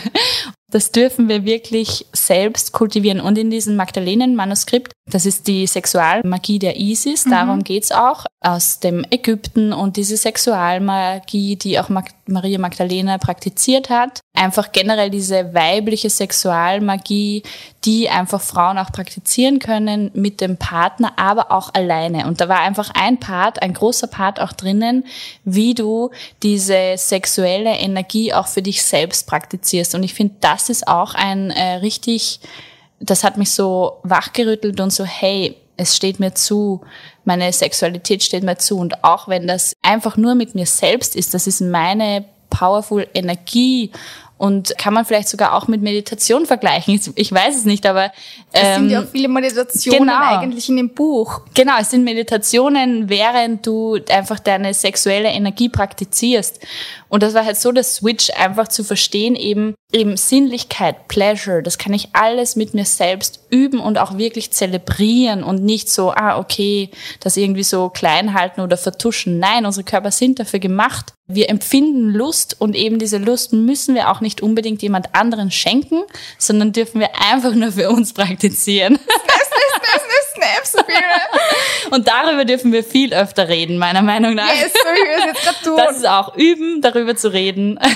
Das dürfen wir wirklich selbst kultivieren. Und in diesem Magdalenen-Manuskript, das ist die Sexualmagie der Isis, mhm. darum geht's auch, aus dem Ägypten und diese Sexualmagie, die auch Maria Magdalena praktiziert hat. Einfach generell diese weibliche Sexualmagie, die einfach Frauen auch praktizieren können mit dem Partner, aber auch alleine. Und da war einfach ein Part, ein großer Part auch drinnen, wie du diese sexuelle Energie auch für dich selbst praktizierst. Und ich finde, das ist auch ein äh, richtig, das hat mich so wachgerüttelt und so, hey, es steht mir zu, meine Sexualität steht mir zu. Und auch wenn das einfach nur mit mir selbst ist, das ist meine powerful Energie und kann man vielleicht sogar auch mit Meditation vergleichen. Ich weiß es nicht, aber ähm, es sind ja ähm, auch viele Meditationen genau, eigentlich in dem Buch. Genau, es sind Meditationen, während du einfach deine sexuelle Energie praktizierst. Und das war halt so der Switch, einfach zu verstehen, eben, eben Sinnlichkeit, Pleasure, das kann ich alles mit mir selbst üben und auch wirklich zelebrieren und nicht so, ah, okay, das irgendwie so klein halten oder vertuschen. Nein, unsere Körper sind dafür gemacht. Wir empfinden Lust und eben diese Lust müssen wir auch nicht unbedingt jemand anderen schenken, sondern dürfen wir einfach nur für uns praktizieren. Snap, snap, Und darüber dürfen wir viel öfter reden, meiner Meinung nach. Yes, so jetzt tun. Das ist auch üben, darüber zu reden.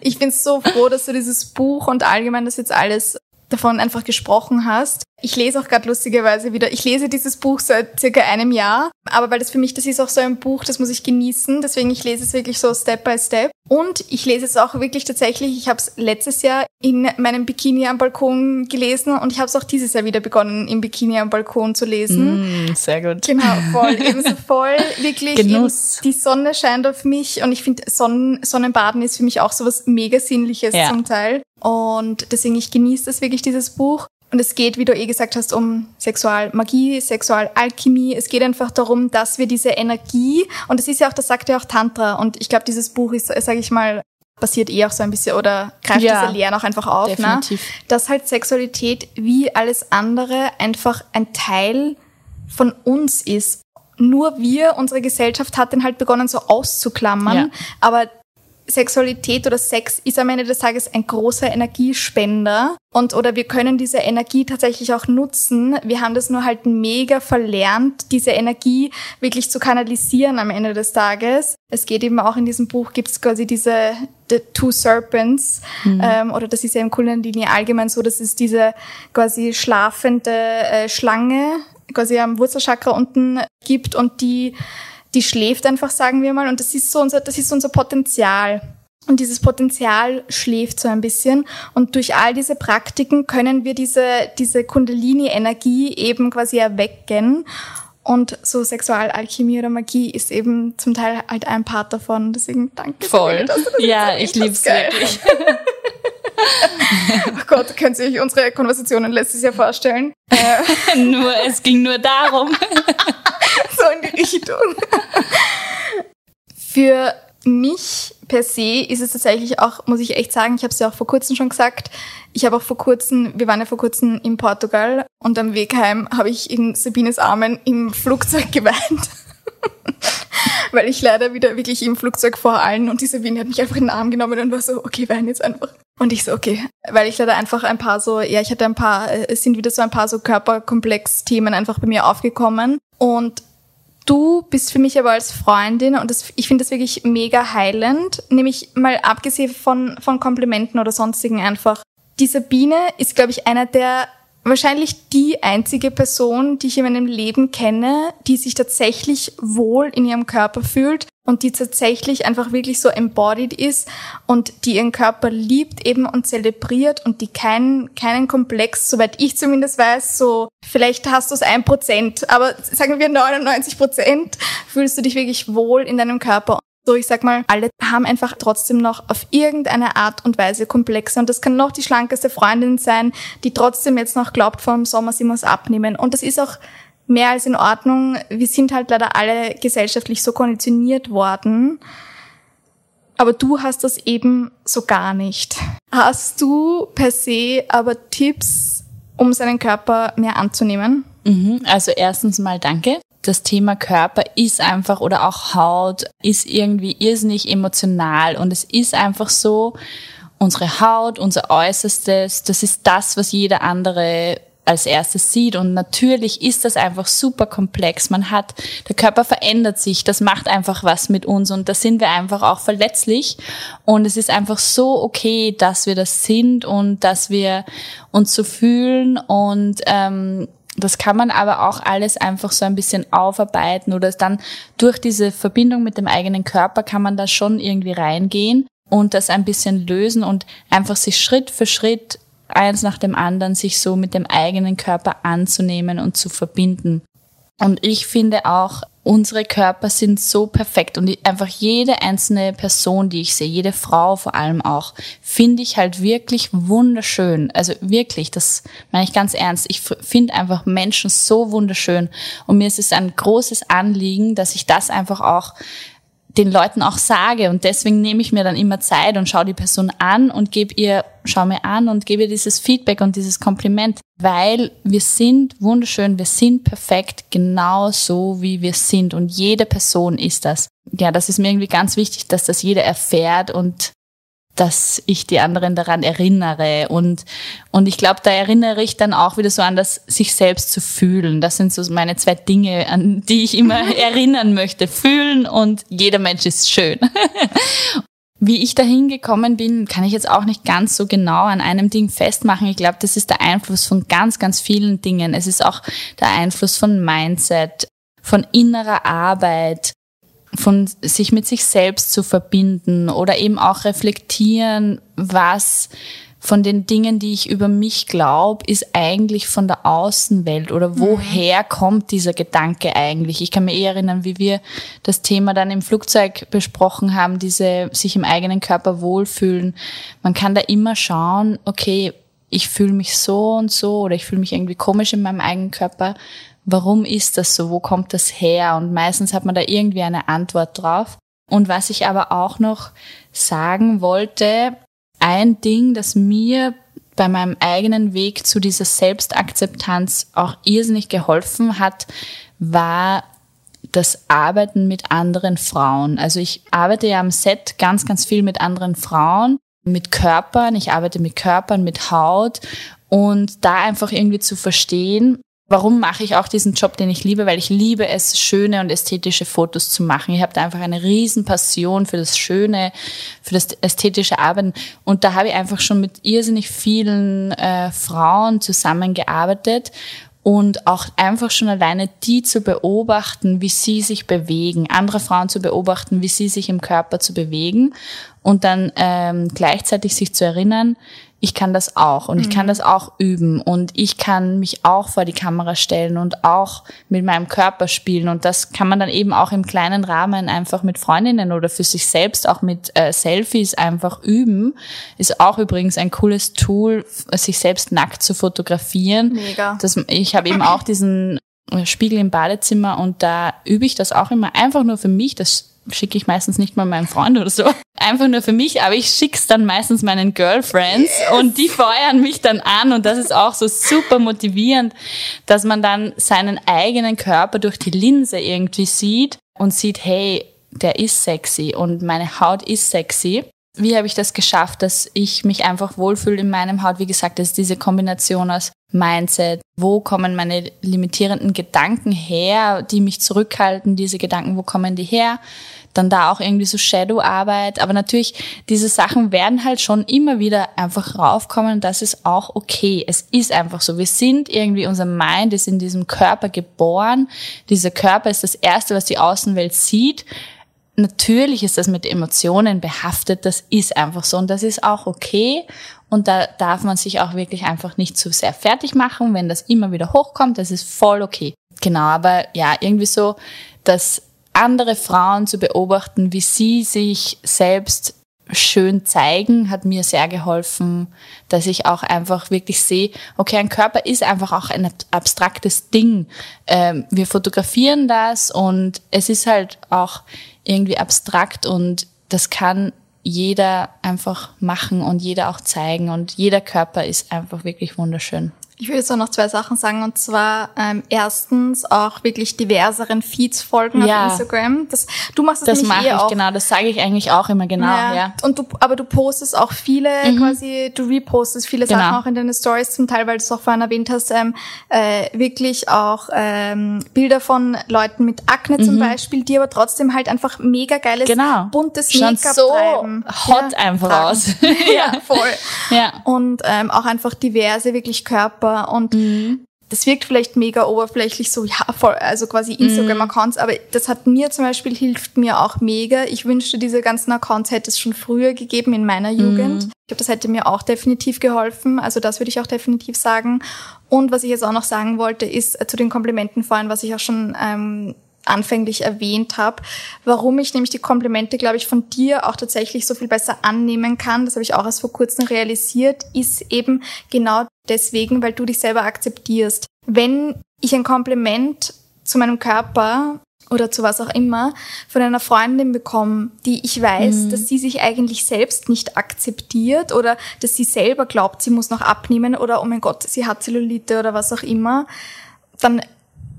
Ich bin so froh, dass du dieses Buch und allgemein das jetzt alles davon einfach gesprochen hast. Ich lese auch gerade lustigerweise wieder, ich lese dieses Buch seit circa einem Jahr, aber weil das für mich, das ist auch so ein Buch, das muss ich genießen, deswegen ich lese es wirklich so Step by Step. Und ich lese es auch wirklich tatsächlich, ich habe es letztes Jahr in meinem Bikini am Balkon gelesen und ich habe es auch dieses Jahr wieder begonnen, im Bikini am Balkon zu lesen. Mm, sehr gut. Genau, voll, ebenso voll, wirklich. Genuss. die Sonne scheint auf mich und ich finde, Sonnen, Sonnenbaden ist für mich auch so was mega Sinnliches ja. zum Teil. Und deswegen, ich genieße das wirklich, dieses Buch. Und es geht, wie du eh gesagt hast, um Sexualmagie, Sexualalchemie. Es geht einfach darum, dass wir diese Energie, und das ist ja auch, das sagt ja auch Tantra, und ich glaube, dieses Buch ist, sage ich mal, basiert eh auch so ein bisschen oder greift ja, diese Lehren auch einfach auf, ne? definitiv. ne? dass halt Sexualität wie alles andere einfach ein Teil von uns ist. Nur wir, unsere Gesellschaft hat den halt begonnen so auszuklammern, ja. aber Sexualität oder Sex ist am Ende des Tages ein großer Energiespender und oder wir können diese Energie tatsächlich auch nutzen. Wir haben das nur halt mega verlernt, diese Energie wirklich zu kanalisieren am Ende des Tages. Es geht eben auch in diesem Buch gibt es quasi diese The Two Serpents mhm. ähm, oder das ist ja im Kundalini allgemein so, das ist diese quasi schlafende äh, Schlange quasi am Wurzelchakra unten gibt und die die schläft einfach, sagen wir mal. Und das ist so unser, das ist unser Potenzial. Und dieses Potenzial schläft so ein bisschen. Und durch all diese Praktiken können wir diese, diese Kundalini-Energie eben quasi erwecken. Und so Sexualalchemie oder Magie ist eben zum Teil halt ein Part davon. Deswegen danke. Voll. Dir, ja, ich lieb's wirklich. oh Gott, könnt ihr euch unsere Konversationen letztes Jahr vorstellen? nur, es ging nur darum. so in die Richtung. Für mich per se ist es tatsächlich auch, muss ich echt sagen, ich habe es ja auch vor kurzem schon gesagt, ich habe auch vor kurzem, wir waren ja vor kurzem in Portugal und am Weg heim habe ich in Sabines Armen im Flugzeug geweint. Weil ich leider wieder wirklich im Flugzeug vor allen und die Sabine hat mich einfach in den Arm genommen und war so, okay, wein jetzt einfach. Und ich so, okay. Weil ich leider einfach ein paar so, ja, ich hatte ein paar, es sind wieder so ein paar so Körperkomplex-Themen einfach bei mir aufgekommen. Und Du bist für mich aber als Freundin und das, ich finde das wirklich mega heilend, nämlich mal abgesehen von, von Komplimenten oder sonstigen einfach. Die Sabine ist, glaube ich, einer der wahrscheinlich die einzige Person, die ich in meinem Leben kenne, die sich tatsächlich wohl in ihrem Körper fühlt und die tatsächlich einfach wirklich so embodied ist und die ihren Körper liebt eben und zelebriert und die keinen, keinen Komplex, soweit ich zumindest weiß, so vielleicht hast du es ein Prozent, aber sagen wir 99 Prozent fühlst du dich wirklich wohl in deinem Körper. So, ich sag mal, alle haben einfach trotzdem noch auf irgendeine Art und Weise Komplexe. Und das kann noch die schlankeste Freundin sein, die trotzdem jetzt noch glaubt, vor dem Sommer sie muss abnehmen. Und das ist auch mehr als in Ordnung. Wir sind halt leider alle gesellschaftlich so konditioniert worden. Aber du hast das eben so gar nicht. Hast du per se aber Tipps, um seinen Körper mehr anzunehmen? Mhm, also erstens mal danke. Das Thema Körper ist einfach oder auch Haut ist irgendwie irrsinnig emotional und es ist einfach so, unsere Haut, unser Äußerstes, das ist das, was jeder andere als erstes sieht. Und natürlich ist das einfach super komplex. Man hat, der Körper verändert sich, das macht einfach was mit uns und da sind wir einfach auch verletzlich. Und es ist einfach so okay, dass wir das sind und dass wir uns so fühlen und ähm, das kann man aber auch alles einfach so ein bisschen aufarbeiten oder dann durch diese Verbindung mit dem eigenen Körper kann man da schon irgendwie reingehen und das ein bisschen lösen und einfach sich Schritt für Schritt eins nach dem anderen sich so mit dem eigenen Körper anzunehmen und zu verbinden. Und ich finde auch, unsere Körper sind so perfekt und einfach jede einzelne Person, die ich sehe, jede Frau vor allem auch, finde ich halt wirklich wunderschön. Also wirklich, das meine ich ganz ernst. Ich finde einfach Menschen so wunderschön und mir ist es ein großes Anliegen, dass ich das einfach auch den Leuten auch sage. Und deswegen nehme ich mir dann immer Zeit und schaue die Person an und gebe ihr, schau mir an und gebe ihr dieses Feedback und dieses Kompliment, weil wir sind wunderschön, wir sind perfekt, genau so wie wir sind. Und jede Person ist das. Ja, das ist mir irgendwie ganz wichtig, dass das jeder erfährt und dass ich die anderen daran erinnere. Und, und ich glaube, da erinnere ich dann auch wieder so an das, sich selbst zu fühlen. Das sind so meine zwei Dinge, an die ich immer erinnern möchte. Fühlen und jeder Mensch ist schön. Wie ich dahin gekommen bin, kann ich jetzt auch nicht ganz so genau an einem Ding festmachen. Ich glaube, das ist der Einfluss von ganz, ganz vielen Dingen. Es ist auch der Einfluss von Mindset, von innerer Arbeit, von sich mit sich selbst zu verbinden oder eben auch reflektieren, was von den Dingen, die ich über mich glaube, ist eigentlich von der Außenwelt oder mhm. woher kommt dieser Gedanke eigentlich? Ich kann mir eh erinnern, wie wir das Thema dann im Flugzeug besprochen haben, diese sich im eigenen Körper wohlfühlen. Man kann da immer schauen, okay, ich fühle mich so und so oder ich fühle mich irgendwie komisch in meinem eigenen Körper warum ist das so, wo kommt das her? Und meistens hat man da irgendwie eine Antwort drauf. Und was ich aber auch noch sagen wollte, ein Ding, das mir bei meinem eigenen Weg zu dieser Selbstakzeptanz auch irrsinnig geholfen hat, war das Arbeiten mit anderen Frauen. Also ich arbeite ja am Set ganz, ganz viel mit anderen Frauen, mit Körpern. Ich arbeite mit Körpern, mit Haut und da einfach irgendwie zu verstehen, warum mache ich auch diesen Job, den ich liebe? Weil ich liebe es, schöne und ästhetische Fotos zu machen. Ich habe da einfach eine riesen Passion für das Schöne, für das ästhetische Arbeiten. Und da habe ich einfach schon mit irrsinnig vielen äh, Frauen zusammengearbeitet und auch einfach schon alleine die zu beobachten, wie sie sich bewegen, andere Frauen zu beobachten, wie sie sich im Körper zu bewegen und dann ähm, gleichzeitig sich zu erinnern, ich kann das auch und mhm. ich kann mhm. das auch üben und ich kann mich auch vor die Kamera stellen und auch mit meinem Körper spielen und das kann man dann eben auch im kleinen Rahmen einfach mit Freundinnen oder für sich selbst auch mit äh, Selfies einfach üben. Ist auch übrigens ein cooles Tool, sich selbst nackt zu fotografieren. Mega. Das, ich habe eben auch diesen Spiegel im Badezimmer und da übe ich das auch immer einfach nur für mich. Das schicke ich meistens nicht mal meinem Freund oder so. Einfach nur für mich, aber ich schick's dann meistens meinen Girlfriends yes. und die feuern mich dann an und das ist auch so super motivierend, dass man dann seinen eigenen Körper durch die Linse irgendwie sieht und sieht, hey, der ist sexy und meine Haut ist sexy. Wie habe ich das geschafft, dass ich mich einfach wohlfühle in meinem Haut? Wie gesagt, das ist diese Kombination aus Mindset. Wo kommen meine limitierenden Gedanken her, die mich zurückhalten? Diese Gedanken, wo kommen die her? Dann da auch irgendwie so Shadow-Arbeit. Aber natürlich, diese Sachen werden halt schon immer wieder einfach raufkommen. Das ist auch okay. Es ist einfach so. Wir sind irgendwie, unser Mind ist in diesem Körper geboren. Dieser Körper ist das Erste, was die Außenwelt sieht natürlich ist das mit Emotionen behaftet, das ist einfach so und das ist auch okay. Und da darf man sich auch wirklich einfach nicht zu sehr fertig machen, wenn das immer wieder hochkommt, das ist voll okay. Genau, aber ja, irgendwie so, dass andere Frauen zu beobachten, wie sie sich selbst schön zeigen, hat mir sehr geholfen, dass ich auch einfach wirklich sehe, okay, ein Körper ist einfach auch ein abstraktes Ding. Ähm, wir fotografieren das und es ist halt auch irgendwie abstrakt und das kann jeder einfach machen und jeder auch zeigen und jeder Körper ist einfach wirklich wunderschön. Ich würde jetzt auch noch zwei Sachen sagen und zwar ähm, erstens auch wirklich diverseren Feeds folgen ja. auf Instagram. Das, du machst das, das mache eh ich auch. genau. Das sage ich eigentlich auch immer genau. Ja. ja. Und du, aber du postest auch viele mhm. quasi, du repostest viele genau. Sachen auch in deine Stories zum Teil, weil du es auch vorhin erwähnt hast, ähm, äh, wirklich auch ähm, Bilder von Leuten mit Akne mhm. zum Beispiel, die aber trotzdem halt einfach mega geiles genau. buntes Make-up so treiben. hot ja, einfach tragen. aus. ja, voll. Ja. Und ähm, auch einfach diverse wirklich Körper und mhm. das wirkt vielleicht mega oberflächlich, so ja, voll, also quasi Instagram-Accounts, mhm. aber das hat mir zum Beispiel, hilft mir auch mega. Ich wünschte, diese ganzen Accounts hätte es schon früher gegeben in meiner Jugend. Mhm. Ich glaube, das hätte mir auch definitiv geholfen. Also das würde ich auch definitiv sagen. Und was ich jetzt auch noch sagen wollte, ist äh, zu den Komplimenten vorhin, was ich auch schon ähm, anfänglich erwähnt habe, warum ich nämlich die Komplimente, glaube ich, von dir auch tatsächlich so viel besser annehmen kann, das habe ich auch erst vor kurzem realisiert, ist eben genau deswegen, weil du dich selber akzeptierst. Wenn ich ein Kompliment zu meinem Körper oder zu was auch immer von einer Freundin bekomme, die ich weiß, mhm. dass sie sich eigentlich selbst nicht akzeptiert oder dass sie selber glaubt, sie muss noch abnehmen oder oh mein Gott, sie hat Zellulite oder was auch immer, dann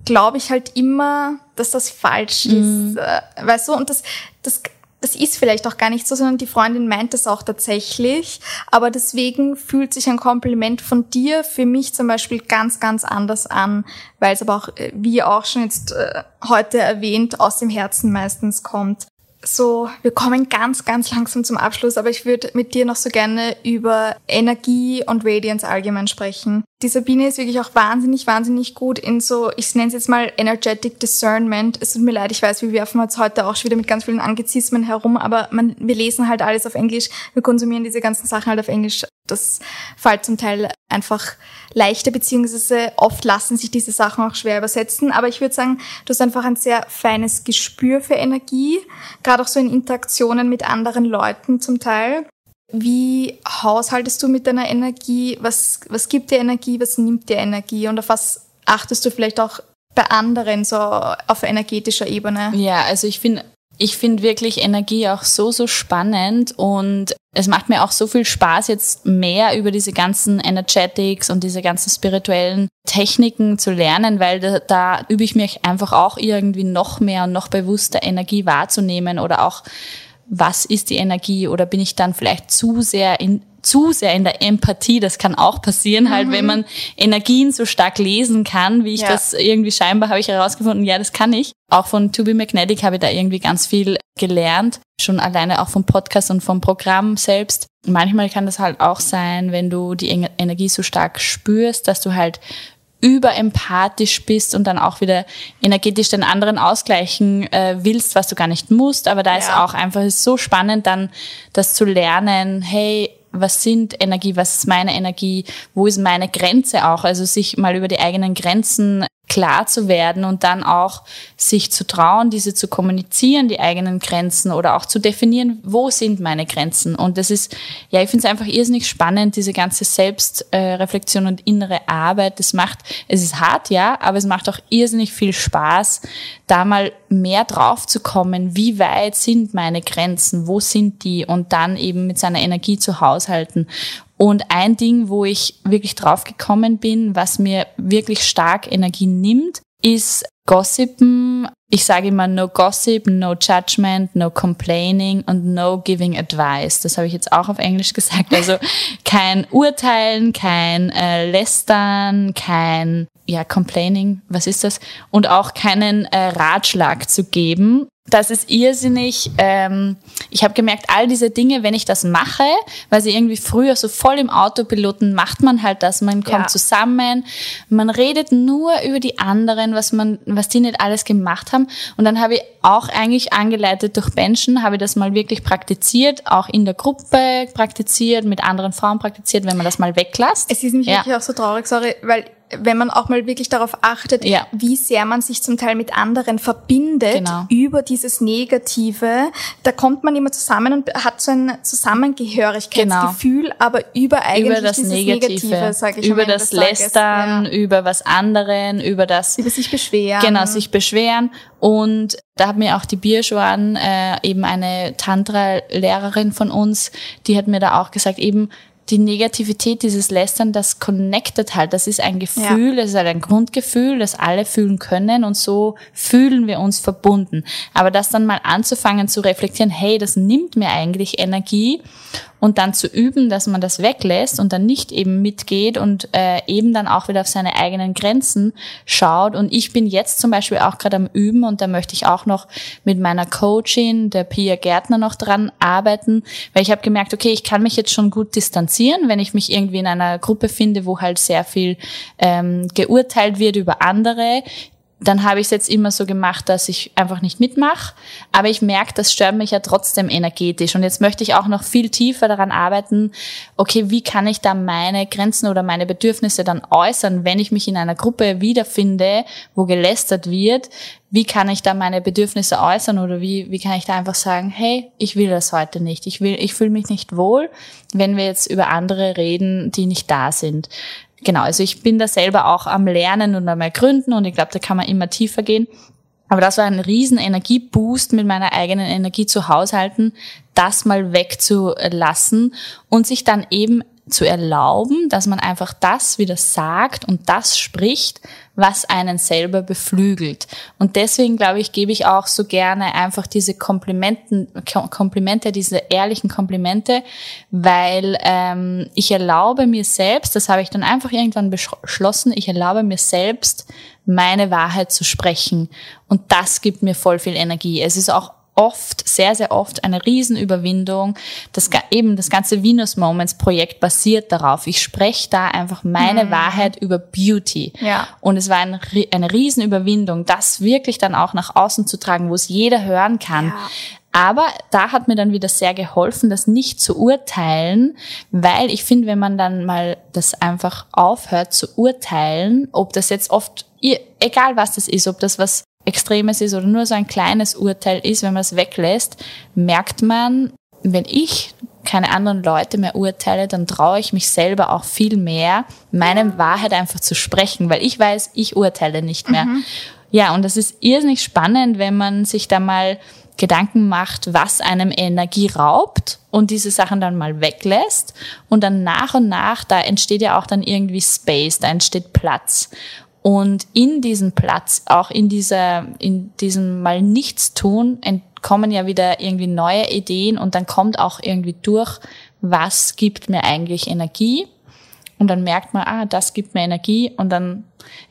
glaube ich halt immer, dass das falsch mhm. ist. Äh, weißt du, und das, das, das ist vielleicht auch gar nicht so, sondern die Freundin meint das auch tatsächlich. Aber deswegen fühlt sich ein Kompliment von dir für mich zum Beispiel ganz, ganz anders an, weil es aber auch, äh, wie auch schon jetzt äh, heute erwähnt, aus dem Herzen meistens kommt so, wir kommen ganz, ganz langsam zum Abschluss, aber ich würde mit dir noch so gerne über Energie und Radiance allgemein sprechen. Die Sabine ist wirklich auch wahnsinnig, wahnsinnig gut in so, ich nenne es jetzt mal Energetic Discernment. Es tut mir leid, ich weiß, wir werfen jetzt heute auch schon wieder mit ganz vielen Angezismen herum, aber man, wir lesen halt alles auf Englisch, wir konsumieren diese ganzen Sachen halt auf Englisch. Das fällt zum Teil einfach leichter, beziehungsweise oft lassen sich diese Sachen auch schwer übersetzen. Aber ich würde sagen, du hast einfach ein sehr feines Gespür für Energie, gerade auch so in Interaktionen mit anderen Leuten zum Teil. Wie haushaltest du mit deiner Energie? Was, was gibt dir Energie? Was nimmt dir Energie? Und auf was achtest du vielleicht auch bei anderen so auf energetischer Ebene? Ja, also ich finde ich finde wirklich Energie auch so, so spannend und es macht mir auch so viel Spaß, jetzt mehr über diese ganzen Energetics und diese ganzen spirituellen Techniken zu lernen, weil da, da übe ich mich einfach auch irgendwie noch mehr und noch bewusster Energie wahrzunehmen oder auch was ist die Energie oder bin ich dann vielleicht zu sehr in zu sehr in der Empathie, das kann auch passieren, halt, wenn mhm. man Energien so stark lesen kann, wie ich ja. das irgendwie scheinbar habe ich herausgefunden, ja, das kann ich. Auch von To Be Magnetic habe ich da irgendwie ganz viel gelernt, schon alleine auch vom Podcast und vom Programm selbst. Manchmal kann das halt auch sein, wenn du die Energie so stark spürst, dass du halt überempathisch bist und dann auch wieder energetisch den anderen ausgleichen äh, willst, was du gar nicht musst. Aber da ja. ist auch einfach ist so spannend, dann das zu lernen, hey, was sind Energie, was ist meine Energie, wo ist meine Grenze auch, also sich mal über die eigenen Grenzen klar zu werden und dann auch sich zu trauen, diese zu kommunizieren, die eigenen Grenzen oder auch zu definieren, wo sind meine Grenzen. Und das ist, ja, ich finde es einfach irrsinnig spannend, diese ganze Selbstreflexion und innere Arbeit. Das macht, es ist hart, ja, aber es macht auch irrsinnig viel Spaß, da mal mehr drauf zu kommen, wie weit sind meine Grenzen, wo sind die und dann eben mit seiner Energie zu haushalten. Und ein Ding, wo ich wirklich drauf gekommen bin, was mir wirklich stark Energie nimmt, ist Gossipen. Ich sage immer no gossip, no judgment, no complaining und no giving advice. Das habe ich jetzt auch auf Englisch gesagt. Also kein Urteilen, kein äh, Lästern, kein ja, Complaining, was ist das? Und auch keinen äh, Ratschlag zu geben, das ist irrsinnig. Ähm, ich habe gemerkt, all diese Dinge, wenn ich das mache, weil sie irgendwie früher so voll im Autopiloten macht man halt das. Man kommt ja. zusammen, man redet nur über die anderen, was man, was die nicht alles gemacht haben. Und dann habe ich auch eigentlich angeleitet durch Menschen, habe ich das mal wirklich praktiziert, auch in der Gruppe praktiziert, mit anderen Frauen praktiziert, wenn man das mal weglässt. Es ist nämlich ja. wirklich auch so traurig, sorry, weil wenn man auch mal wirklich darauf achtet, ja. wie sehr man sich zum Teil mit anderen verbindet genau. über dieses Negative, da kommt man immer zusammen und hat so ein Zusammengehörigkeitsgefühl, genau. aber über eigentlich über das dieses Negative, Negative sage ich Über das Lästern, ja. über was anderen, über das... Über sich beschweren. Genau, sich beschweren. Und da hat mir auch die Bierschwan, äh, eben eine Tantra-Lehrerin von uns, die hat mir da auch gesagt, eben die Negativität, dieses Lästern, das connectet halt. Das ist ein Gefühl, ja. das ist halt ein Grundgefühl, das alle fühlen können und so fühlen wir uns verbunden. Aber das dann mal anzufangen zu reflektieren, hey, das nimmt mir eigentlich Energie und dann zu üben, dass man das weglässt und dann nicht eben mitgeht und äh, eben dann auch wieder auf seine eigenen Grenzen schaut. Und ich bin jetzt zum Beispiel auch gerade am Üben und da möchte ich auch noch mit meiner Coachin, der Pia Gärtner, noch dran arbeiten, weil ich habe gemerkt, okay, ich kann mich jetzt schon gut distanzieren, wenn ich mich irgendwie in einer Gruppe finde, wo halt sehr viel ähm, geurteilt wird über andere dann habe ich es jetzt immer so gemacht, dass ich einfach nicht mitmache. Aber ich merke, das stört mich ja trotzdem energetisch. Und jetzt möchte ich auch noch viel tiefer daran arbeiten, okay, wie kann ich da meine Grenzen oder meine Bedürfnisse dann äußern, wenn ich mich in einer Gruppe wiederfinde, wo gelästert wird? Wie kann ich da meine Bedürfnisse äußern oder wie, wie kann ich da einfach sagen, hey, ich will das heute nicht. Ich will, ich fühle mich nicht wohl, wenn wir jetzt über andere reden, die nicht da sind genau, also ich bin da selber auch am Lernen und am Ergründen und ich glaube, da kann man immer tiefer gehen. Aber das war ein riesen Energieboost, mit meiner eigenen Energie zu haushalten, das mal wegzulassen und sich dann eben zu erlauben, dass man einfach das wieder sagt und das spricht, was einen selber beflügelt. Und deswegen, glaube ich, gebe ich auch so gerne einfach diese Komplimenten, Komplimente, diese ehrlichen Komplimente, weil ähm, ich erlaube mir selbst, das habe ich dann einfach irgendwann beschlossen, ich erlaube mir selbst, meine Wahrheit zu sprechen. Und das gibt mir voll viel Energie. Es ist auch oft, sehr, sehr oft eine Riesenüberwindung. Das, eben das ganze Venus Moments Projekt basiert darauf. Ich spreche da einfach meine mhm. Wahrheit über Beauty. Ja. Und es war ein, eine Riesenüberwindung, das wirklich dann auch nach außen zu tragen, wo es jeder hören kann. Ja. Aber da hat mir dann wieder sehr geholfen, das nicht zu urteilen, weil ich finde, wenn man dann mal das einfach aufhört zu urteilen, ob das jetzt oft, egal was das ist, ob das was Extremes ist oder nur so ein kleines Urteil ist, wenn man es weglässt, merkt man, wenn ich keine anderen Leute mehr urteile, dann traue ich mich selber auch viel mehr, meine Wahrheit einfach zu sprechen, weil ich weiß, ich urteile nicht mehr. Mhm. Ja, und das ist irrsinnig spannend, wenn man sich da mal Gedanken macht, was einem Energie raubt und diese Sachen dann mal weglässt und dann nach und nach, da entsteht ja auch dann irgendwie Space, da entsteht Platz. Und in diesem Platz, auch in dieser, in diesem mal nichts tun, kommen ja wieder irgendwie neue Ideen und dann kommt auch irgendwie durch, was gibt mir eigentlich Energie? Und dann merkt man, ah, das gibt mir Energie und dann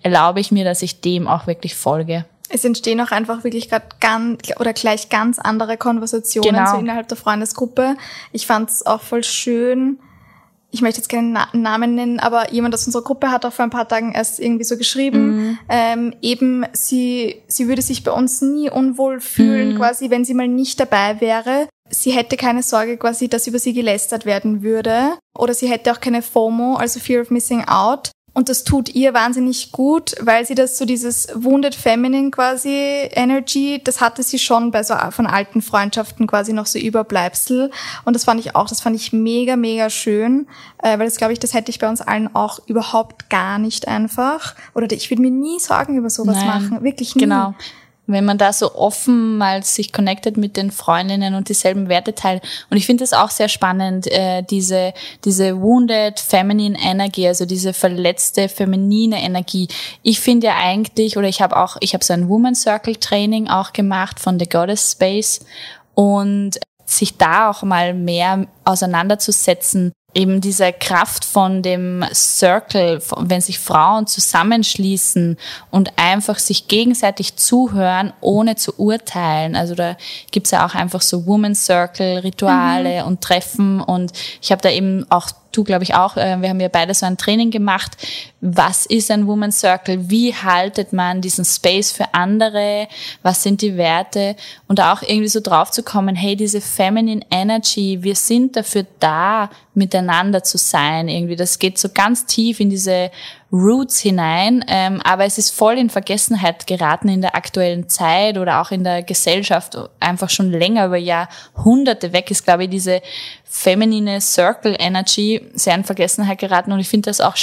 erlaube ich mir, dass ich dem auch wirklich folge. Es entstehen auch einfach wirklich gerade ganz oder gleich ganz andere Konversationen genau. so innerhalb der Freundesgruppe. Ich fand es auch voll schön, ich möchte jetzt keinen Na Namen nennen, aber jemand aus unserer Gruppe hat auch vor ein paar Tagen erst irgendwie so geschrieben, mhm. ähm, eben sie, sie würde sich bei uns nie unwohl fühlen, mhm. quasi, wenn sie mal nicht dabei wäre. Sie hätte keine Sorge quasi, dass über sie gelästert werden würde. Oder sie hätte auch keine FOMO, also Fear of Missing Out. Und das tut ihr wahnsinnig gut, weil sie das so dieses Wounded Feminine quasi Energy, das hatte sie schon bei so von alten Freundschaften quasi noch so Überbleibsel. Und das fand ich auch, das fand ich mega, mega schön, äh, weil das glaube ich, das hätte ich bei uns allen auch überhaupt gar nicht einfach. Oder ich würde mir nie Sorgen über sowas Nein, machen, wirklich nie. Genau wenn man da so offen mal sich connectet mit den Freundinnen und dieselben Werte teilt. Und ich finde das auch sehr spannend, äh, diese, diese wounded feminine Energy, also diese verletzte feminine Energie. Ich finde ja eigentlich, oder ich habe auch, ich habe so ein Woman Circle Training auch gemacht von The Goddess Space und sich da auch mal mehr auseinanderzusetzen, eben diese Kraft von dem Circle, wenn sich Frauen zusammenschließen und einfach sich gegenseitig zuhören, ohne zu urteilen. Also da gibt's ja auch einfach so Woman Circle Rituale mhm. und Treffen und ich habe da eben auch du glaube ich auch, äh, wir haben ja beide so ein Training gemacht. Was ist ein Woman Circle? Wie haltet man diesen Space für andere? Was sind die Werte? Und auch irgendwie so drauf zu kommen, hey, diese Feminine Energy, wir sind dafür da, miteinander zu sein. Irgendwie, das geht so ganz tief in diese Roots hinein, ähm, aber es ist voll in Vergessenheit geraten in der aktuellen Zeit oder auch in der Gesellschaft, einfach schon länger über Jahrhunderte weg ist, glaube ich, diese feminine Circle Energy sehr in Vergessenheit geraten und ich finde das auch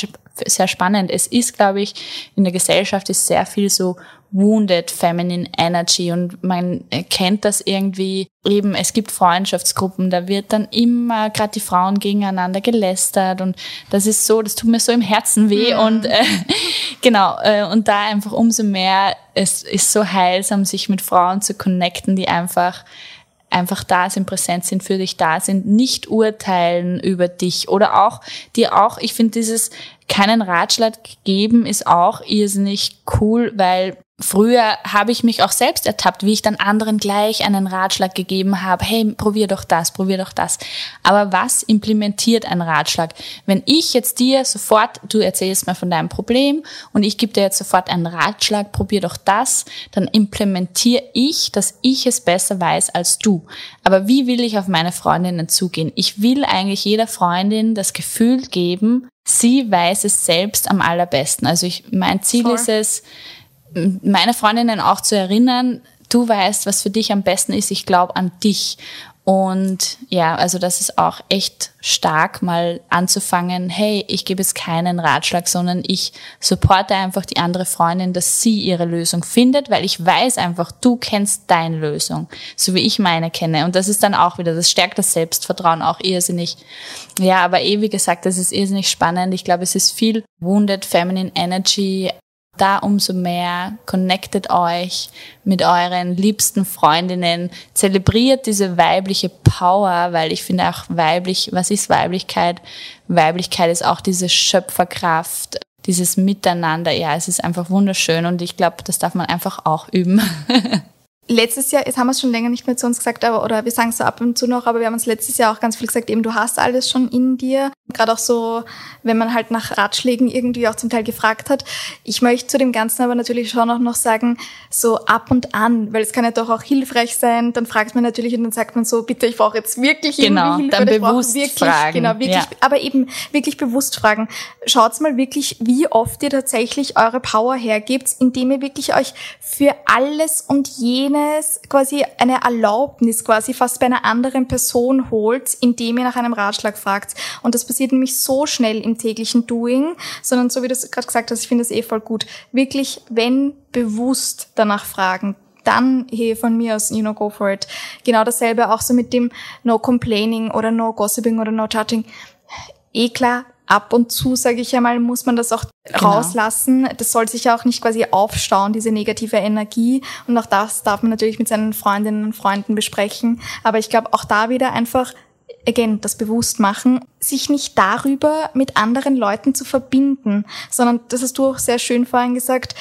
sehr spannend. Es ist, glaube ich, in der Gesellschaft ist sehr viel so wounded feminine energy. Und man kennt das irgendwie eben, es gibt Freundschaftsgruppen, da wird dann immer gerade die Frauen gegeneinander gelästert. Und das ist so, das tut mir so im Herzen weh. Mhm. und äh, genau, äh, und da einfach umso mehr, es ist so heilsam, sich mit Frauen zu connecten, die einfach einfach da sind, präsent sind, für dich da sind, nicht urteilen über dich. Oder auch, die auch, ich finde dieses keinen Ratschlag geben ist auch irrsinnig cool, weil Früher habe ich mich auch selbst ertappt, wie ich dann anderen gleich einen Ratschlag gegeben habe. Hey, probier doch das, probier doch das. Aber was implementiert ein Ratschlag? Wenn ich jetzt dir sofort, du erzählst mir von deinem Problem und ich gebe dir jetzt sofort einen Ratschlag, probier doch das, dann implementiere ich, dass ich es besser weiß als du. Aber wie will ich auf meine Freundinnen zugehen? Ich will eigentlich jeder Freundin das Gefühl geben, sie weiß es selbst am allerbesten. Also ich, mein Ziel Voll. ist es, meine Freundinnen auch zu erinnern, du weißt, was für dich am besten ist, ich glaube an dich. Und ja, also das ist auch echt stark, mal anzufangen, hey, ich gebe jetzt keinen Ratschlag, sondern ich supporte einfach die andere Freundin, dass sie ihre Lösung findet, weil ich weiß einfach, du kennst deine Lösung, so wie ich meine kenne. Und das ist dann auch wieder, das stärkt das Selbstvertrauen auch irrsinnig. Ja, aber eh, wie gesagt, das ist irrsinnig spannend. Ich glaube, es ist viel Wounded Feminine Energy da umso mehr connectet euch mit euren liebsten Freundinnen, zelebriert diese weibliche Power, weil ich finde auch weiblich, was ist Weiblichkeit? Weiblichkeit ist auch diese Schöpferkraft, dieses Miteinander. Ja, es ist einfach wunderschön und ich glaube, das darf man einfach auch üben. letztes Jahr, jetzt haben wir es schon länger nicht mehr zu uns gesagt, aber oder wir sagen es so ab und zu noch, aber wir haben uns letztes Jahr auch ganz viel gesagt, eben du hast alles schon in dir. Gerade auch so, wenn man halt nach Ratschlägen irgendwie auch zum Teil gefragt hat. Ich möchte zu dem Ganzen aber natürlich schon auch noch sagen, so ab und an, weil es kann ja doch auch hilfreich sein. Dann fragt man natürlich und dann sagt man so, bitte, ich brauche jetzt wirklich genau, irgendwie Hilfe. Dann bewusst wirklich, fragen. Genau, wirklich, ja. aber eben wirklich bewusst fragen. Schaut mal wirklich, wie oft ihr tatsächlich eure Power hergebt, indem ihr wirklich euch für alles und jene eines quasi eine Erlaubnis quasi fast bei einer anderen Person holt, indem ihr nach einem Ratschlag fragt. Und das passiert nämlich so schnell im täglichen Doing, sondern so wie du es gerade gesagt hast, ich finde das eh voll gut. Wirklich, wenn bewusst danach fragen, dann hey, von mir aus, you know, go for it. Genau dasselbe auch so mit dem No Complaining oder No Gossiping oder No Judging. Eh klar, ab und zu, sage ich einmal, muss man das auch genau. rauslassen. Das soll sich auch nicht quasi aufstauen, diese negative Energie. Und auch das darf man natürlich mit seinen Freundinnen und Freunden besprechen. Aber ich glaube, auch da wieder einfach again, das bewusst machen, sich nicht darüber mit anderen Leuten zu verbinden, sondern das hast du auch sehr schön vorhin gesagt,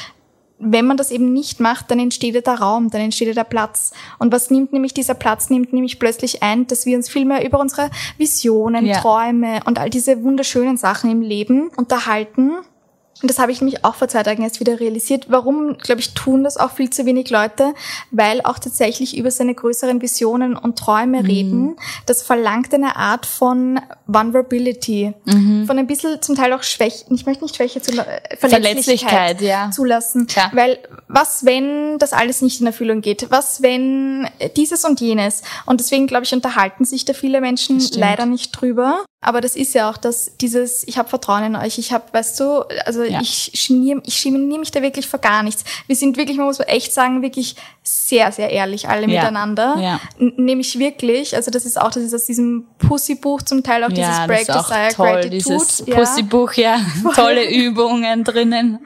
wenn man das eben nicht macht, dann entsteht ja der Raum, dann entsteht ja der Platz. Und was nimmt nämlich dieser Platz? Nimmt nämlich plötzlich ein, dass wir uns viel mehr über unsere Visionen, ja. Träume und all diese wunderschönen Sachen im Leben unterhalten und das habe ich nämlich auch vor zwei Tagen erst wieder realisiert. Warum, glaube ich, tun das auch viel zu wenig Leute? Weil auch tatsächlich über seine größeren Visionen und Träume mhm. reden. Das verlangt eine Art von Vulnerability. Mhm. Von ein bisschen zum Teil auch Schwäche, ich möchte nicht Schwäche zu, äh, Verletzlichkeit, Verletzlichkeit ja. zulassen. Klar. Weil was, wenn das alles nicht in Erfüllung geht? Was, wenn dieses und jenes? Und deswegen, glaube ich, unterhalten sich da viele Menschen leider nicht drüber. Aber das ist ja auch das, dieses, ich habe Vertrauen in euch, ich habe, weißt du, also ja. ich geniere ich geniere mich da wirklich vor gar nichts. Wir sind wirklich, man muss echt sagen, wirklich sehr, sehr ehrlich alle ja. miteinander. Ja. Nämlich wirklich, also das ist auch, das ist aus diesem Pussy-Buch zum Teil auch dieses Break Desire toll, Gratitude. Dieses ja. Pussy-Buch, ja, tolle Übungen drinnen.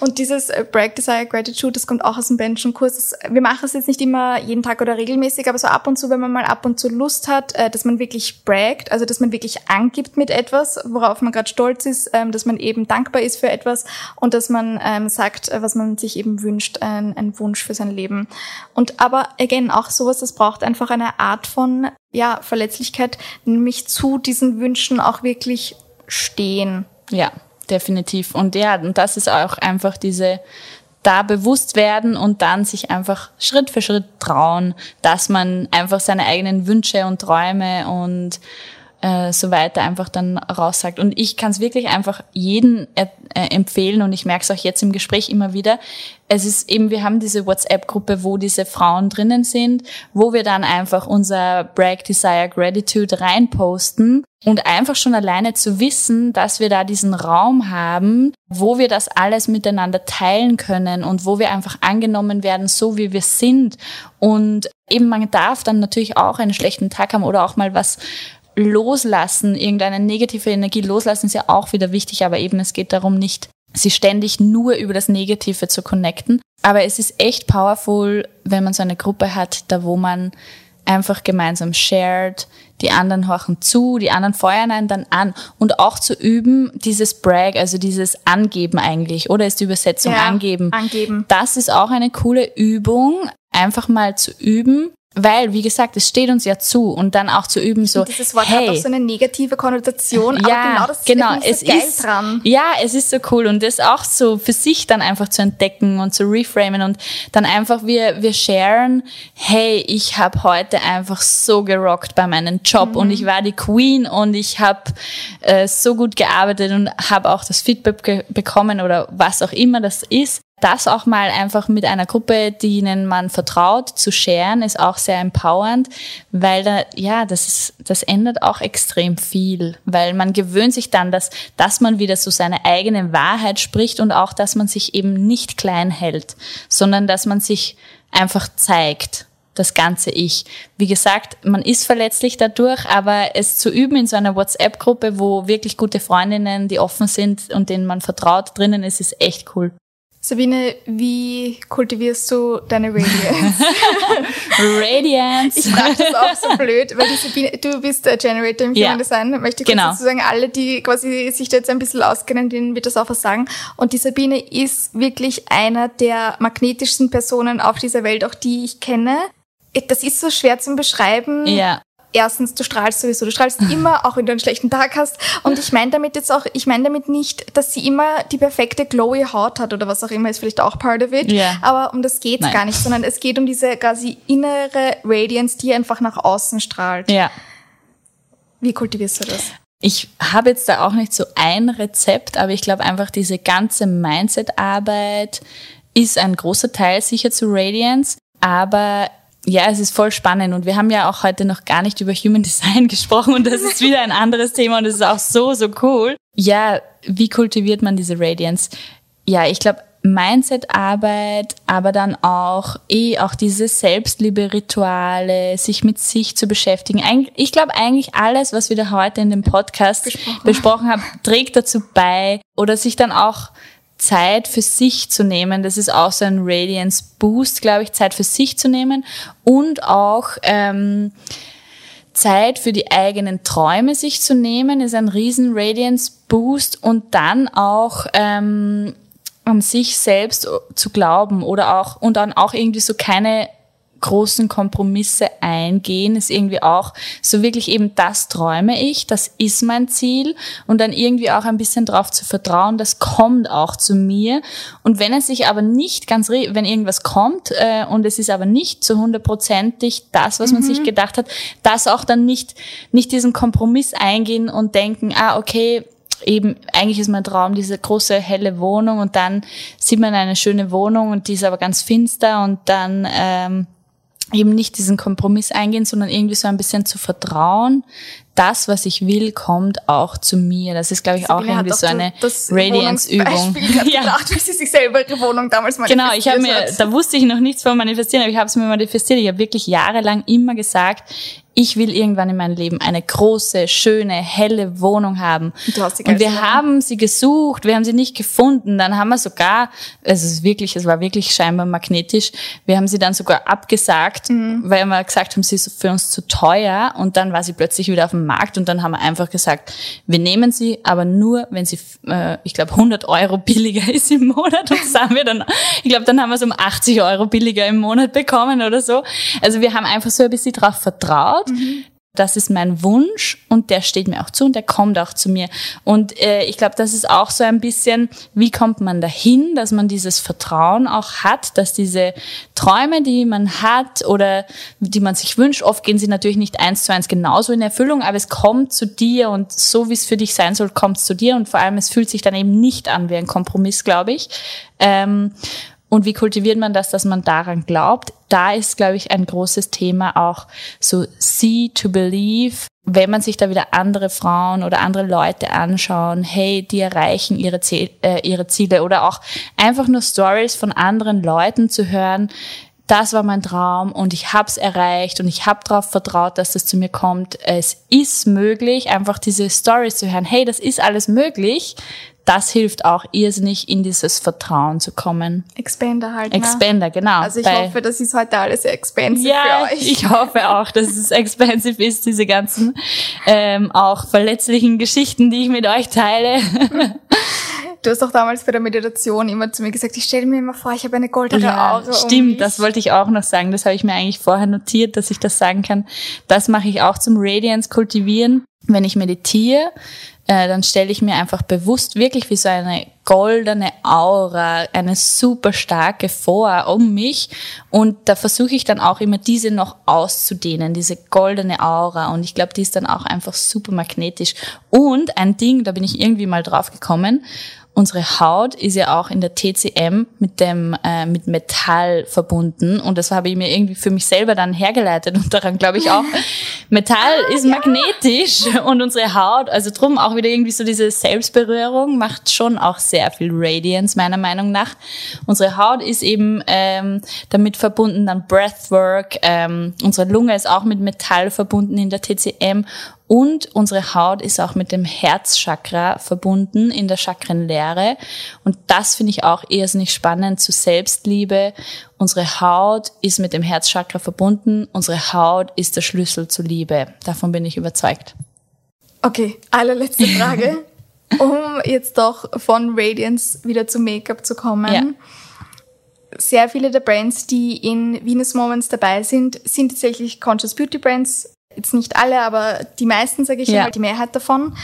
Und dieses äh, Break Desire Gratitude, das kommt auch aus dem Benchen-Kurs. Wir machen es jetzt nicht immer jeden Tag oder regelmäßig, aber so ab und zu, wenn man mal ab und zu Lust hat, äh, dass man wirklich braggt, also dass man wirklich angibt mit etwas, worauf man gerade stolz ist, ähm, dass man eben dankbar ist für etwas und dass man ähm, sagt, äh, was man sich eben wünscht, ein, ein Wunsch für sein Leben. Und aber again, auch sowas, das braucht einfach eine Art von ja, Verletzlichkeit, nämlich zu diesen Wünschen auch wirklich stehen. Ja, definitiv. Und ja, und das ist auch einfach diese da bewusst werden und dann sich einfach Schritt für Schritt trauen, dass man einfach seine eigenen Wünsche und Träume und äh, so weiter einfach dann raussagt. Und ich kann es wirklich einfach jeden äh, empfehlen und ich merke es auch jetzt im Gespräch immer wieder. Es ist eben, wir haben diese WhatsApp-Gruppe, wo diese Frauen drinnen sind, wo wir dann einfach unser Brag, Desire, Gratitude reinposten und einfach schon alleine zu wissen, dass wir da diesen Raum haben, wo wir das alles miteinander teilen können und wo wir einfach angenommen werden, so wie wir sind. Und eben man darf dann natürlich auch einen schlechten Tag haben oder auch mal was loslassen, irgendeine negative Energie loslassen, ist ja auch wieder wichtig, aber eben es geht darum, nicht sie ständig nur über das Negative zu connecten. Aber es ist echt powerful, wenn man so eine Gruppe hat, da wo man einfach gemeinsam shared, die anderen horchen zu, die anderen feuern einen dann an und auch zu üben, dieses Brag, also dieses Angeben eigentlich, oder ist die Übersetzung Ja, angeben? angeben. Das ist auch eine coole Übung, einfach mal zu üben, weil, wie gesagt, es steht uns ja zu und dann auch zu üben so, Dieses Wort hey, hat auch so eine negative Konnotation, aber ja, genau das genau. ist Es das geil ist, dran. ja, es ist so cool und das auch so für sich dann einfach zu entdecken und zu reframen und dann einfach wir wir sharen, hey, ich habe heute einfach so gerockt bei meinem Job und ich war die Queen und ich habe äh, so gut gearbeitet und habe auch das Feedback bekommen oder was auch immer das ist. Das auch mal einfach mit einer Gruppe, denen man vertraut, zu sharen, ist auch sehr empowernd, weil da, ja, das ist, das ändert auch extrem viel, weil man gewöhnt sich dann, dass, dass man wieder so seine eigene Wahrheit spricht und auch, dass man sich eben nicht klein hält, sondern dass man sich einfach zeigt das ganze Ich. Wie gesagt, man ist verletzlich dadurch, aber es zu üben in so einer WhatsApp-Gruppe, wo wirklich gute Freundinnen, die offen sind und denen man vertraut, drinnen ist, ist echt cool. Sabine, wie kultivierst du deine Radiance? Radiance. Ich frage das auch so blöd, weil die Sabine, du bist der Generator im. Human Design, möchte ich Genau. dazu sagen, alle, die quasi sich da jetzt ein bisschen auskennen, denen wird das auch was sagen. Und die Sabine ist wirklich einer der magnetischsten Personen auf dieser Welt, auch die ich kenne. Das ist so schwer zu beschreiben. ja. Erstens, du strahlst sowieso, du strahlst immer, auch wenn du einen schlechten Tag hast. Und ich meine damit jetzt auch, ich meine damit nicht, dass sie immer die perfekte glowy Haut hat oder was auch immer, ist vielleicht auch part of it. Ja. Aber um das geht's Nein. gar nicht, sondern es geht um diese quasi innere Radiance, die einfach nach außen strahlt. Ja. Wie kultivierst du das? Ich habe jetzt da auch nicht so ein Rezept, aber ich glaube einfach diese ganze Mindset-Arbeit ist ein großer Teil sicher zu Radiance. Aber ja, es ist voll spannend und wir haben ja auch heute noch gar nicht über Human Design gesprochen und das ist wieder ein anderes Thema und das ist auch so, so cool. Ja, wie kultiviert man diese Radiance? Ja, ich glaube, Mindset-Arbeit, aber dann auch eh auch diese Selbstliebe-Rituale, sich mit sich zu beschäftigen. Eig- Ich glaube eigentlich alles, was wir da heute in dem Podcast Besprochen. besprochen haben, trägt dazu bei oder sich dann auch Zeit für sich zu nehmen. Das ist auch so ein Radiance Boost, glaube ich, Zeit für sich zu nehmen und auch ähm, Zeit für die eigenen Träume sich zu nehmen, ist ein riesen Radiance Boost und dann auch ähm, an sich selbst zu glauben oder auch und dann auch irgendwie so keine großen Kompromisse eingehen, ist irgendwie auch so wirklich eben das träume ich, das ist mein Ziel. Und dann irgendwie auch ein bisschen drauf zu vertrauen, das kommt auch zu mir. Und wenn es sich aber nicht ganz, wenn irgendwas kommt äh, und es ist aber nicht zu hundertprozentig das, was man sich gedacht hat, das auch dann nicht, nicht diesen Kompromiss eingehen und denken, ah, okay, eben, eigentlich ist mein Traum diese große helle Wohnung und dann sieht man eine schöne Wohnung und die ist aber ganz finster und dann ähm, eben nicht diesen Kompromiss eingehen, sondern irgendwie so ein bisschen zu vertrauen, das, was ich will, kommt auch zu mir. Das ist, glaube ich, auch irgendwie so eine Radiance-Übung. Ja. gedacht, wie sie sich selber ihre Wohnung damals Genau, manifestiert ich habe mir, hat. da wusste ich noch nichts von manifestieren, aber ich habe es mir manifestiert. Ich habe wirklich jahrelang immer gesagt, ich will irgendwann in meinem Leben eine große, schöne, helle Wohnung haben. Du hast die und wir haben sie gesucht, wir haben sie nicht gefunden. Dann haben wir sogar, also es ist wirklich, es war wirklich scheinbar magnetisch, wir haben sie dann sogar abgesagt, weil wir gesagt haben, sie ist für uns zu teuer. Und dann war sie plötzlich wieder auf dem Markt und dann haben wir einfach gesagt, wir nehmen sie, aber nur, wenn sie, äh, ich glaube, 100 Euro billiger ist im Monat. Und das haben wir dann, ich glaube, dann haben wir es um 80 Euro billiger im Monat bekommen oder so. Also wir haben einfach so ein bisschen drauf vertraut. Das ist mein Wunsch und der steht mir auch zu und der kommt auch zu mir. Und äh, ich glaube, das ist auch so ein bisschen, wie kommt man dahin, dass man dieses Vertrauen auch hat, dass diese Träume, die man hat oder die man sich wünscht, oft gehen sie natürlich nicht eins zu eins genauso in Erfüllung, aber es kommt zu dir und so wie es für dich sein soll, kommt es zu dir und vor allem es fühlt sich dann eben nicht an wie ein Kompromiss, glaube ich. Ähm, und wie kultiviert man das, dass man daran glaubt? Da ist, glaube ich, ein großes Thema auch so see to believe. Wenn man sich da wieder andere Frauen oder andere Leute anschauen, hey, die erreichen ihre, Ziel, äh, ihre Ziele oder auch einfach nur Stories von anderen Leuten zu hören, das war mein Traum und ich habe es erreicht und ich habe darauf vertraut, dass das zu mir kommt. Es ist möglich, einfach diese Stories zu hören. Hey, das ist alles möglich. Das hilft auch irrsinnig, in dieses Vertrauen zu kommen. Expander halt. ne? Expander, genau. Also ich Bei- hoffe, das ist heute alles sehr expensive ja, für euch. ich hoffe auch, dass es expensive ist, diese ganzen ähm, auch verletzlichen Geschichten, die ich mit euch teile. Du hast auch damals bei der Meditation immer zu mir gesagt, ich stelle mir immer vor, ich habe eine goldene Aura. um stimmt, mich. das wollte ich auch noch sagen. Das habe ich mir eigentlich vorher notiert, dass ich das sagen kann. Das mache ich auch zum Radiance kultivieren. Wenn ich meditiere, äh, dann stelle ich mir einfach bewusst wirklich wie so eine goldene Aura, eine super starke vor um mich. Und da versuche ich dann auch immer diese noch auszudehnen, diese goldene Aura. Und ich glaube, die ist dann auch einfach super magnetisch. Und ein Ding, da bin ich irgendwie mal drauf gekommen, Unsere Haut ist ja auch in der TCM mit dem äh, mit Metall verbunden. Und das habe ich mir irgendwie für mich selber dann hergeleitet und daran glaube ich auch Metall ist magnetisch und unsere Haut also drum auch wieder irgendwie so diese Selbstberührung macht schon auch sehr viel Radiance meiner Meinung nach. Unsere Haut ist eben ähm, damit verbunden dann Breathwork ähm, unsere Lunge ist auch mit Metall verbunden in der TCM und unsere Haut ist auch mit dem Herzchakra verbunden in der Chakrenlehre. Und das finde ich auch irrsinnig spannend zu Selbstliebe. Unsere Haut ist mit dem Herzchakra verbunden. Unsere Haut ist der Schlüssel zur Liebe. Davon bin ich überzeugt. Okay, allerletzte Frage. um jetzt doch von Radiance wieder zu Make-up zu kommen. Ja. Sehr viele der Brands, die in Venus Moments dabei sind, sind tatsächlich Conscious Beauty Brands. Jetzt nicht alle, aber die meisten, sage ich Ja. mal, die Mehrheit davon.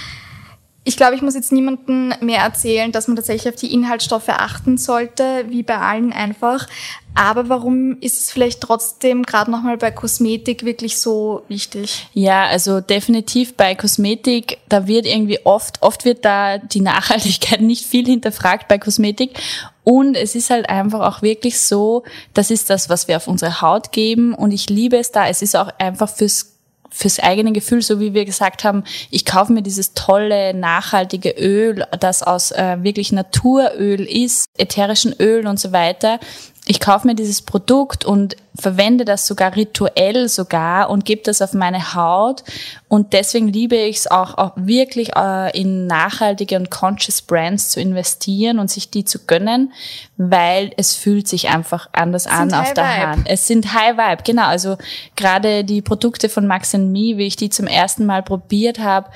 Ich glaube, ich muss jetzt niemandem mehr erzählen, dass man tatsächlich auf die Inhaltsstoffe achten sollte, wie bei allen einfach. Aber warum ist es vielleicht trotzdem gerade nochmal bei Kosmetik wirklich so wichtig? Ja, also definitiv bei Kosmetik, da wird irgendwie oft, oft wird da die Nachhaltigkeit nicht viel hinterfragt bei Kosmetik. Und es ist halt einfach auch wirklich so, das ist das, was wir auf unsere Haut geben. Und ich liebe es da. Es ist auch einfach fürs fürs eigene Gefühl, so wie wir gesagt haben, ich kaufe mir dieses tolle, nachhaltige Öl, das aus äh, wirklich Naturöl ist, ätherischen Öl und so weiter. Ich kaufe mir dieses Produkt und verwende das sogar rituell sogar und gebe das auf meine Haut. Und deswegen liebe ich es auch, auch wirklich äh, in nachhaltige und conscious Brands zu investieren und sich die zu gönnen, weil es fühlt sich einfach anders an auf der Vibe. Hand. Es sind High Vibe, genau. Also gerade die Produkte von Max Me, wie ich die zum ersten Mal probiert habe,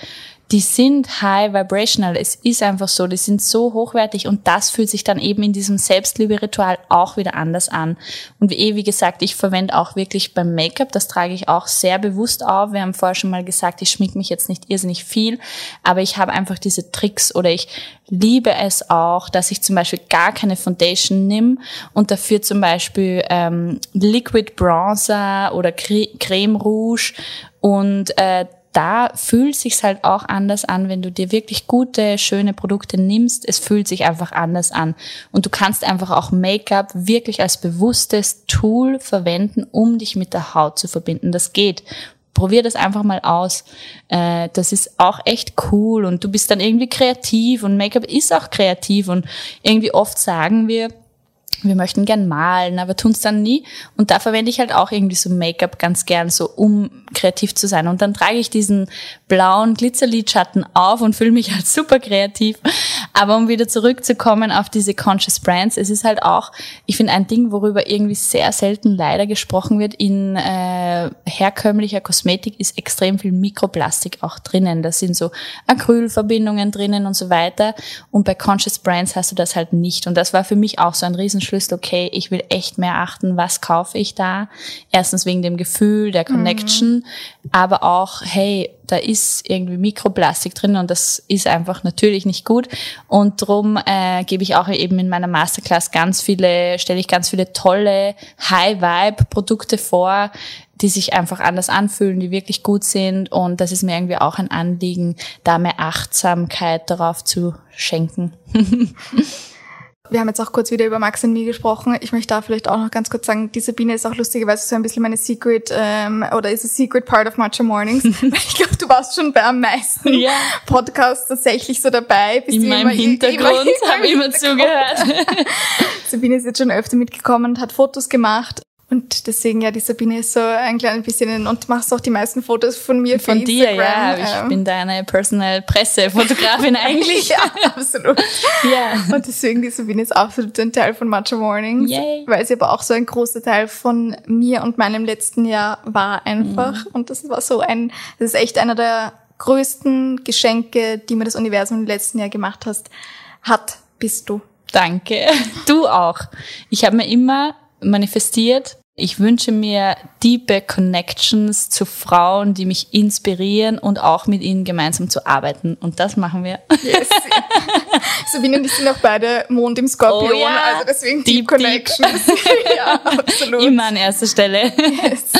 die sind high vibrational. Es ist einfach so, die sind so hochwertig und das fühlt sich dann eben in diesem Selbstliebe-Ritual auch wieder anders an. Und wie, eh, wie gesagt, ich verwende auch wirklich beim Make-up, das trage ich auch sehr bewusst auf. Wir haben vorher schon mal gesagt, ich schmink mich jetzt nicht irrsinnig viel, aber ich habe einfach diese Tricks oder ich liebe es auch, dass ich zum Beispiel gar keine Foundation nimm und dafür zum Beispiel ähm, Liquid Bronzer oder Cre Creme Rouge und äh, da fühlt sich's halt auch anders an, wenn du dir wirklich gute, schöne Produkte nimmst. Es fühlt sich einfach anders an. Und du kannst einfach auch Make-up wirklich als bewusstes Tool verwenden, um dich mit der Haut zu verbinden. Das geht. Probier das einfach mal aus. Äh, das ist auch echt cool und du bist dann irgendwie kreativ und Make-up ist auch kreativ und irgendwie oft sagen wir, wir möchten gern malen, aber tun's dann nie. Und da verwende ich halt auch irgendwie so Make-up ganz gern, so um kreativ zu sein. Und dann trage ich diesen blauen Glitzerlidschatten auf und fühle mich halt super kreativ. Aber um wieder zurückzukommen auf diese Conscious Brands, es ist halt auch, ich finde ein Ding, worüber irgendwie sehr selten leider gesprochen wird in äh, herkömmlicher Kosmetik, ist extrem viel Mikroplastik auch drinnen. Da sind so Acrylverbindungen drinnen und so weiter. Und bei Conscious Brands hast du das halt nicht. Und das war für mich auch so ein Riesenschlüssel, okay, ich will echt mehr achten, was kaufe ich da. Erstens wegen dem Gefühl, der Connection, mhm. Aber auch, hey, da ist irgendwie Mikroplastik drin und das ist einfach natürlich nicht gut. Und drum äh, gebe ich auch eben in meiner Masterclass ganz viele, stelle ich ganz viele tolle High-Vibe-Produkte vor, die sich einfach anders anfühlen, die wirklich gut sind. Und das ist mir irgendwie auch ein Anliegen, da mehr Achtsamkeit darauf zu schenken. Wir haben jetzt auch kurz wieder über Max und mir gesprochen. Ich möchte da vielleicht auch noch ganz kurz sagen, die Sabine ist auch lustigerweise so ein bisschen meine Secret ähm, oder ist a secret part of Matcha Mornings. ich glaube, du warst schon bei am meisten ja. Podcasts tatsächlich so dabei. Bist In meinem Hintergrund habe ich immer zugehört. Sabine ist jetzt schon öfter mitgekommen und hat Fotos gemacht. Und deswegen, ja, die Sabine ist so ein kleines bisschen, und machst auch die meisten Fotos von mir Von dir, ja. Ich bin deine Personal Pressefotografin eigentlich. ja, absolut. ja. Und deswegen, die Sabine ist absolut ein Teil von Matcha Mornings. Yay. Weil sie aber auch so ein großer Teil von mir und meinem letzten Jahr war einfach. Mhm. Und das war so ein, das ist echt einer der größten Geschenke, die mir das Universum im letzten Jahr gemacht hast, hat, bist du. Danke. Du auch. Ich habe mir immer manifestiert. Ich wünsche mir tiefe Connections zu Frauen, die mich inspirieren und auch mit ihnen gemeinsam zu arbeiten. Und das machen wir. Yes. Sabine und ich sind auch beide Mond im Skorpion, oh, ja. also deswegen Deep, Deep Connections. ja, absolut. Immer an erster Stelle. Yes.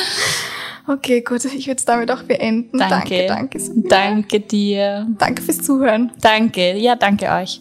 Okay, gut. Ich würde es damit auch beenden. Danke. Danke, danke, danke dir. Danke fürs Zuhören. Danke. Ja, danke euch.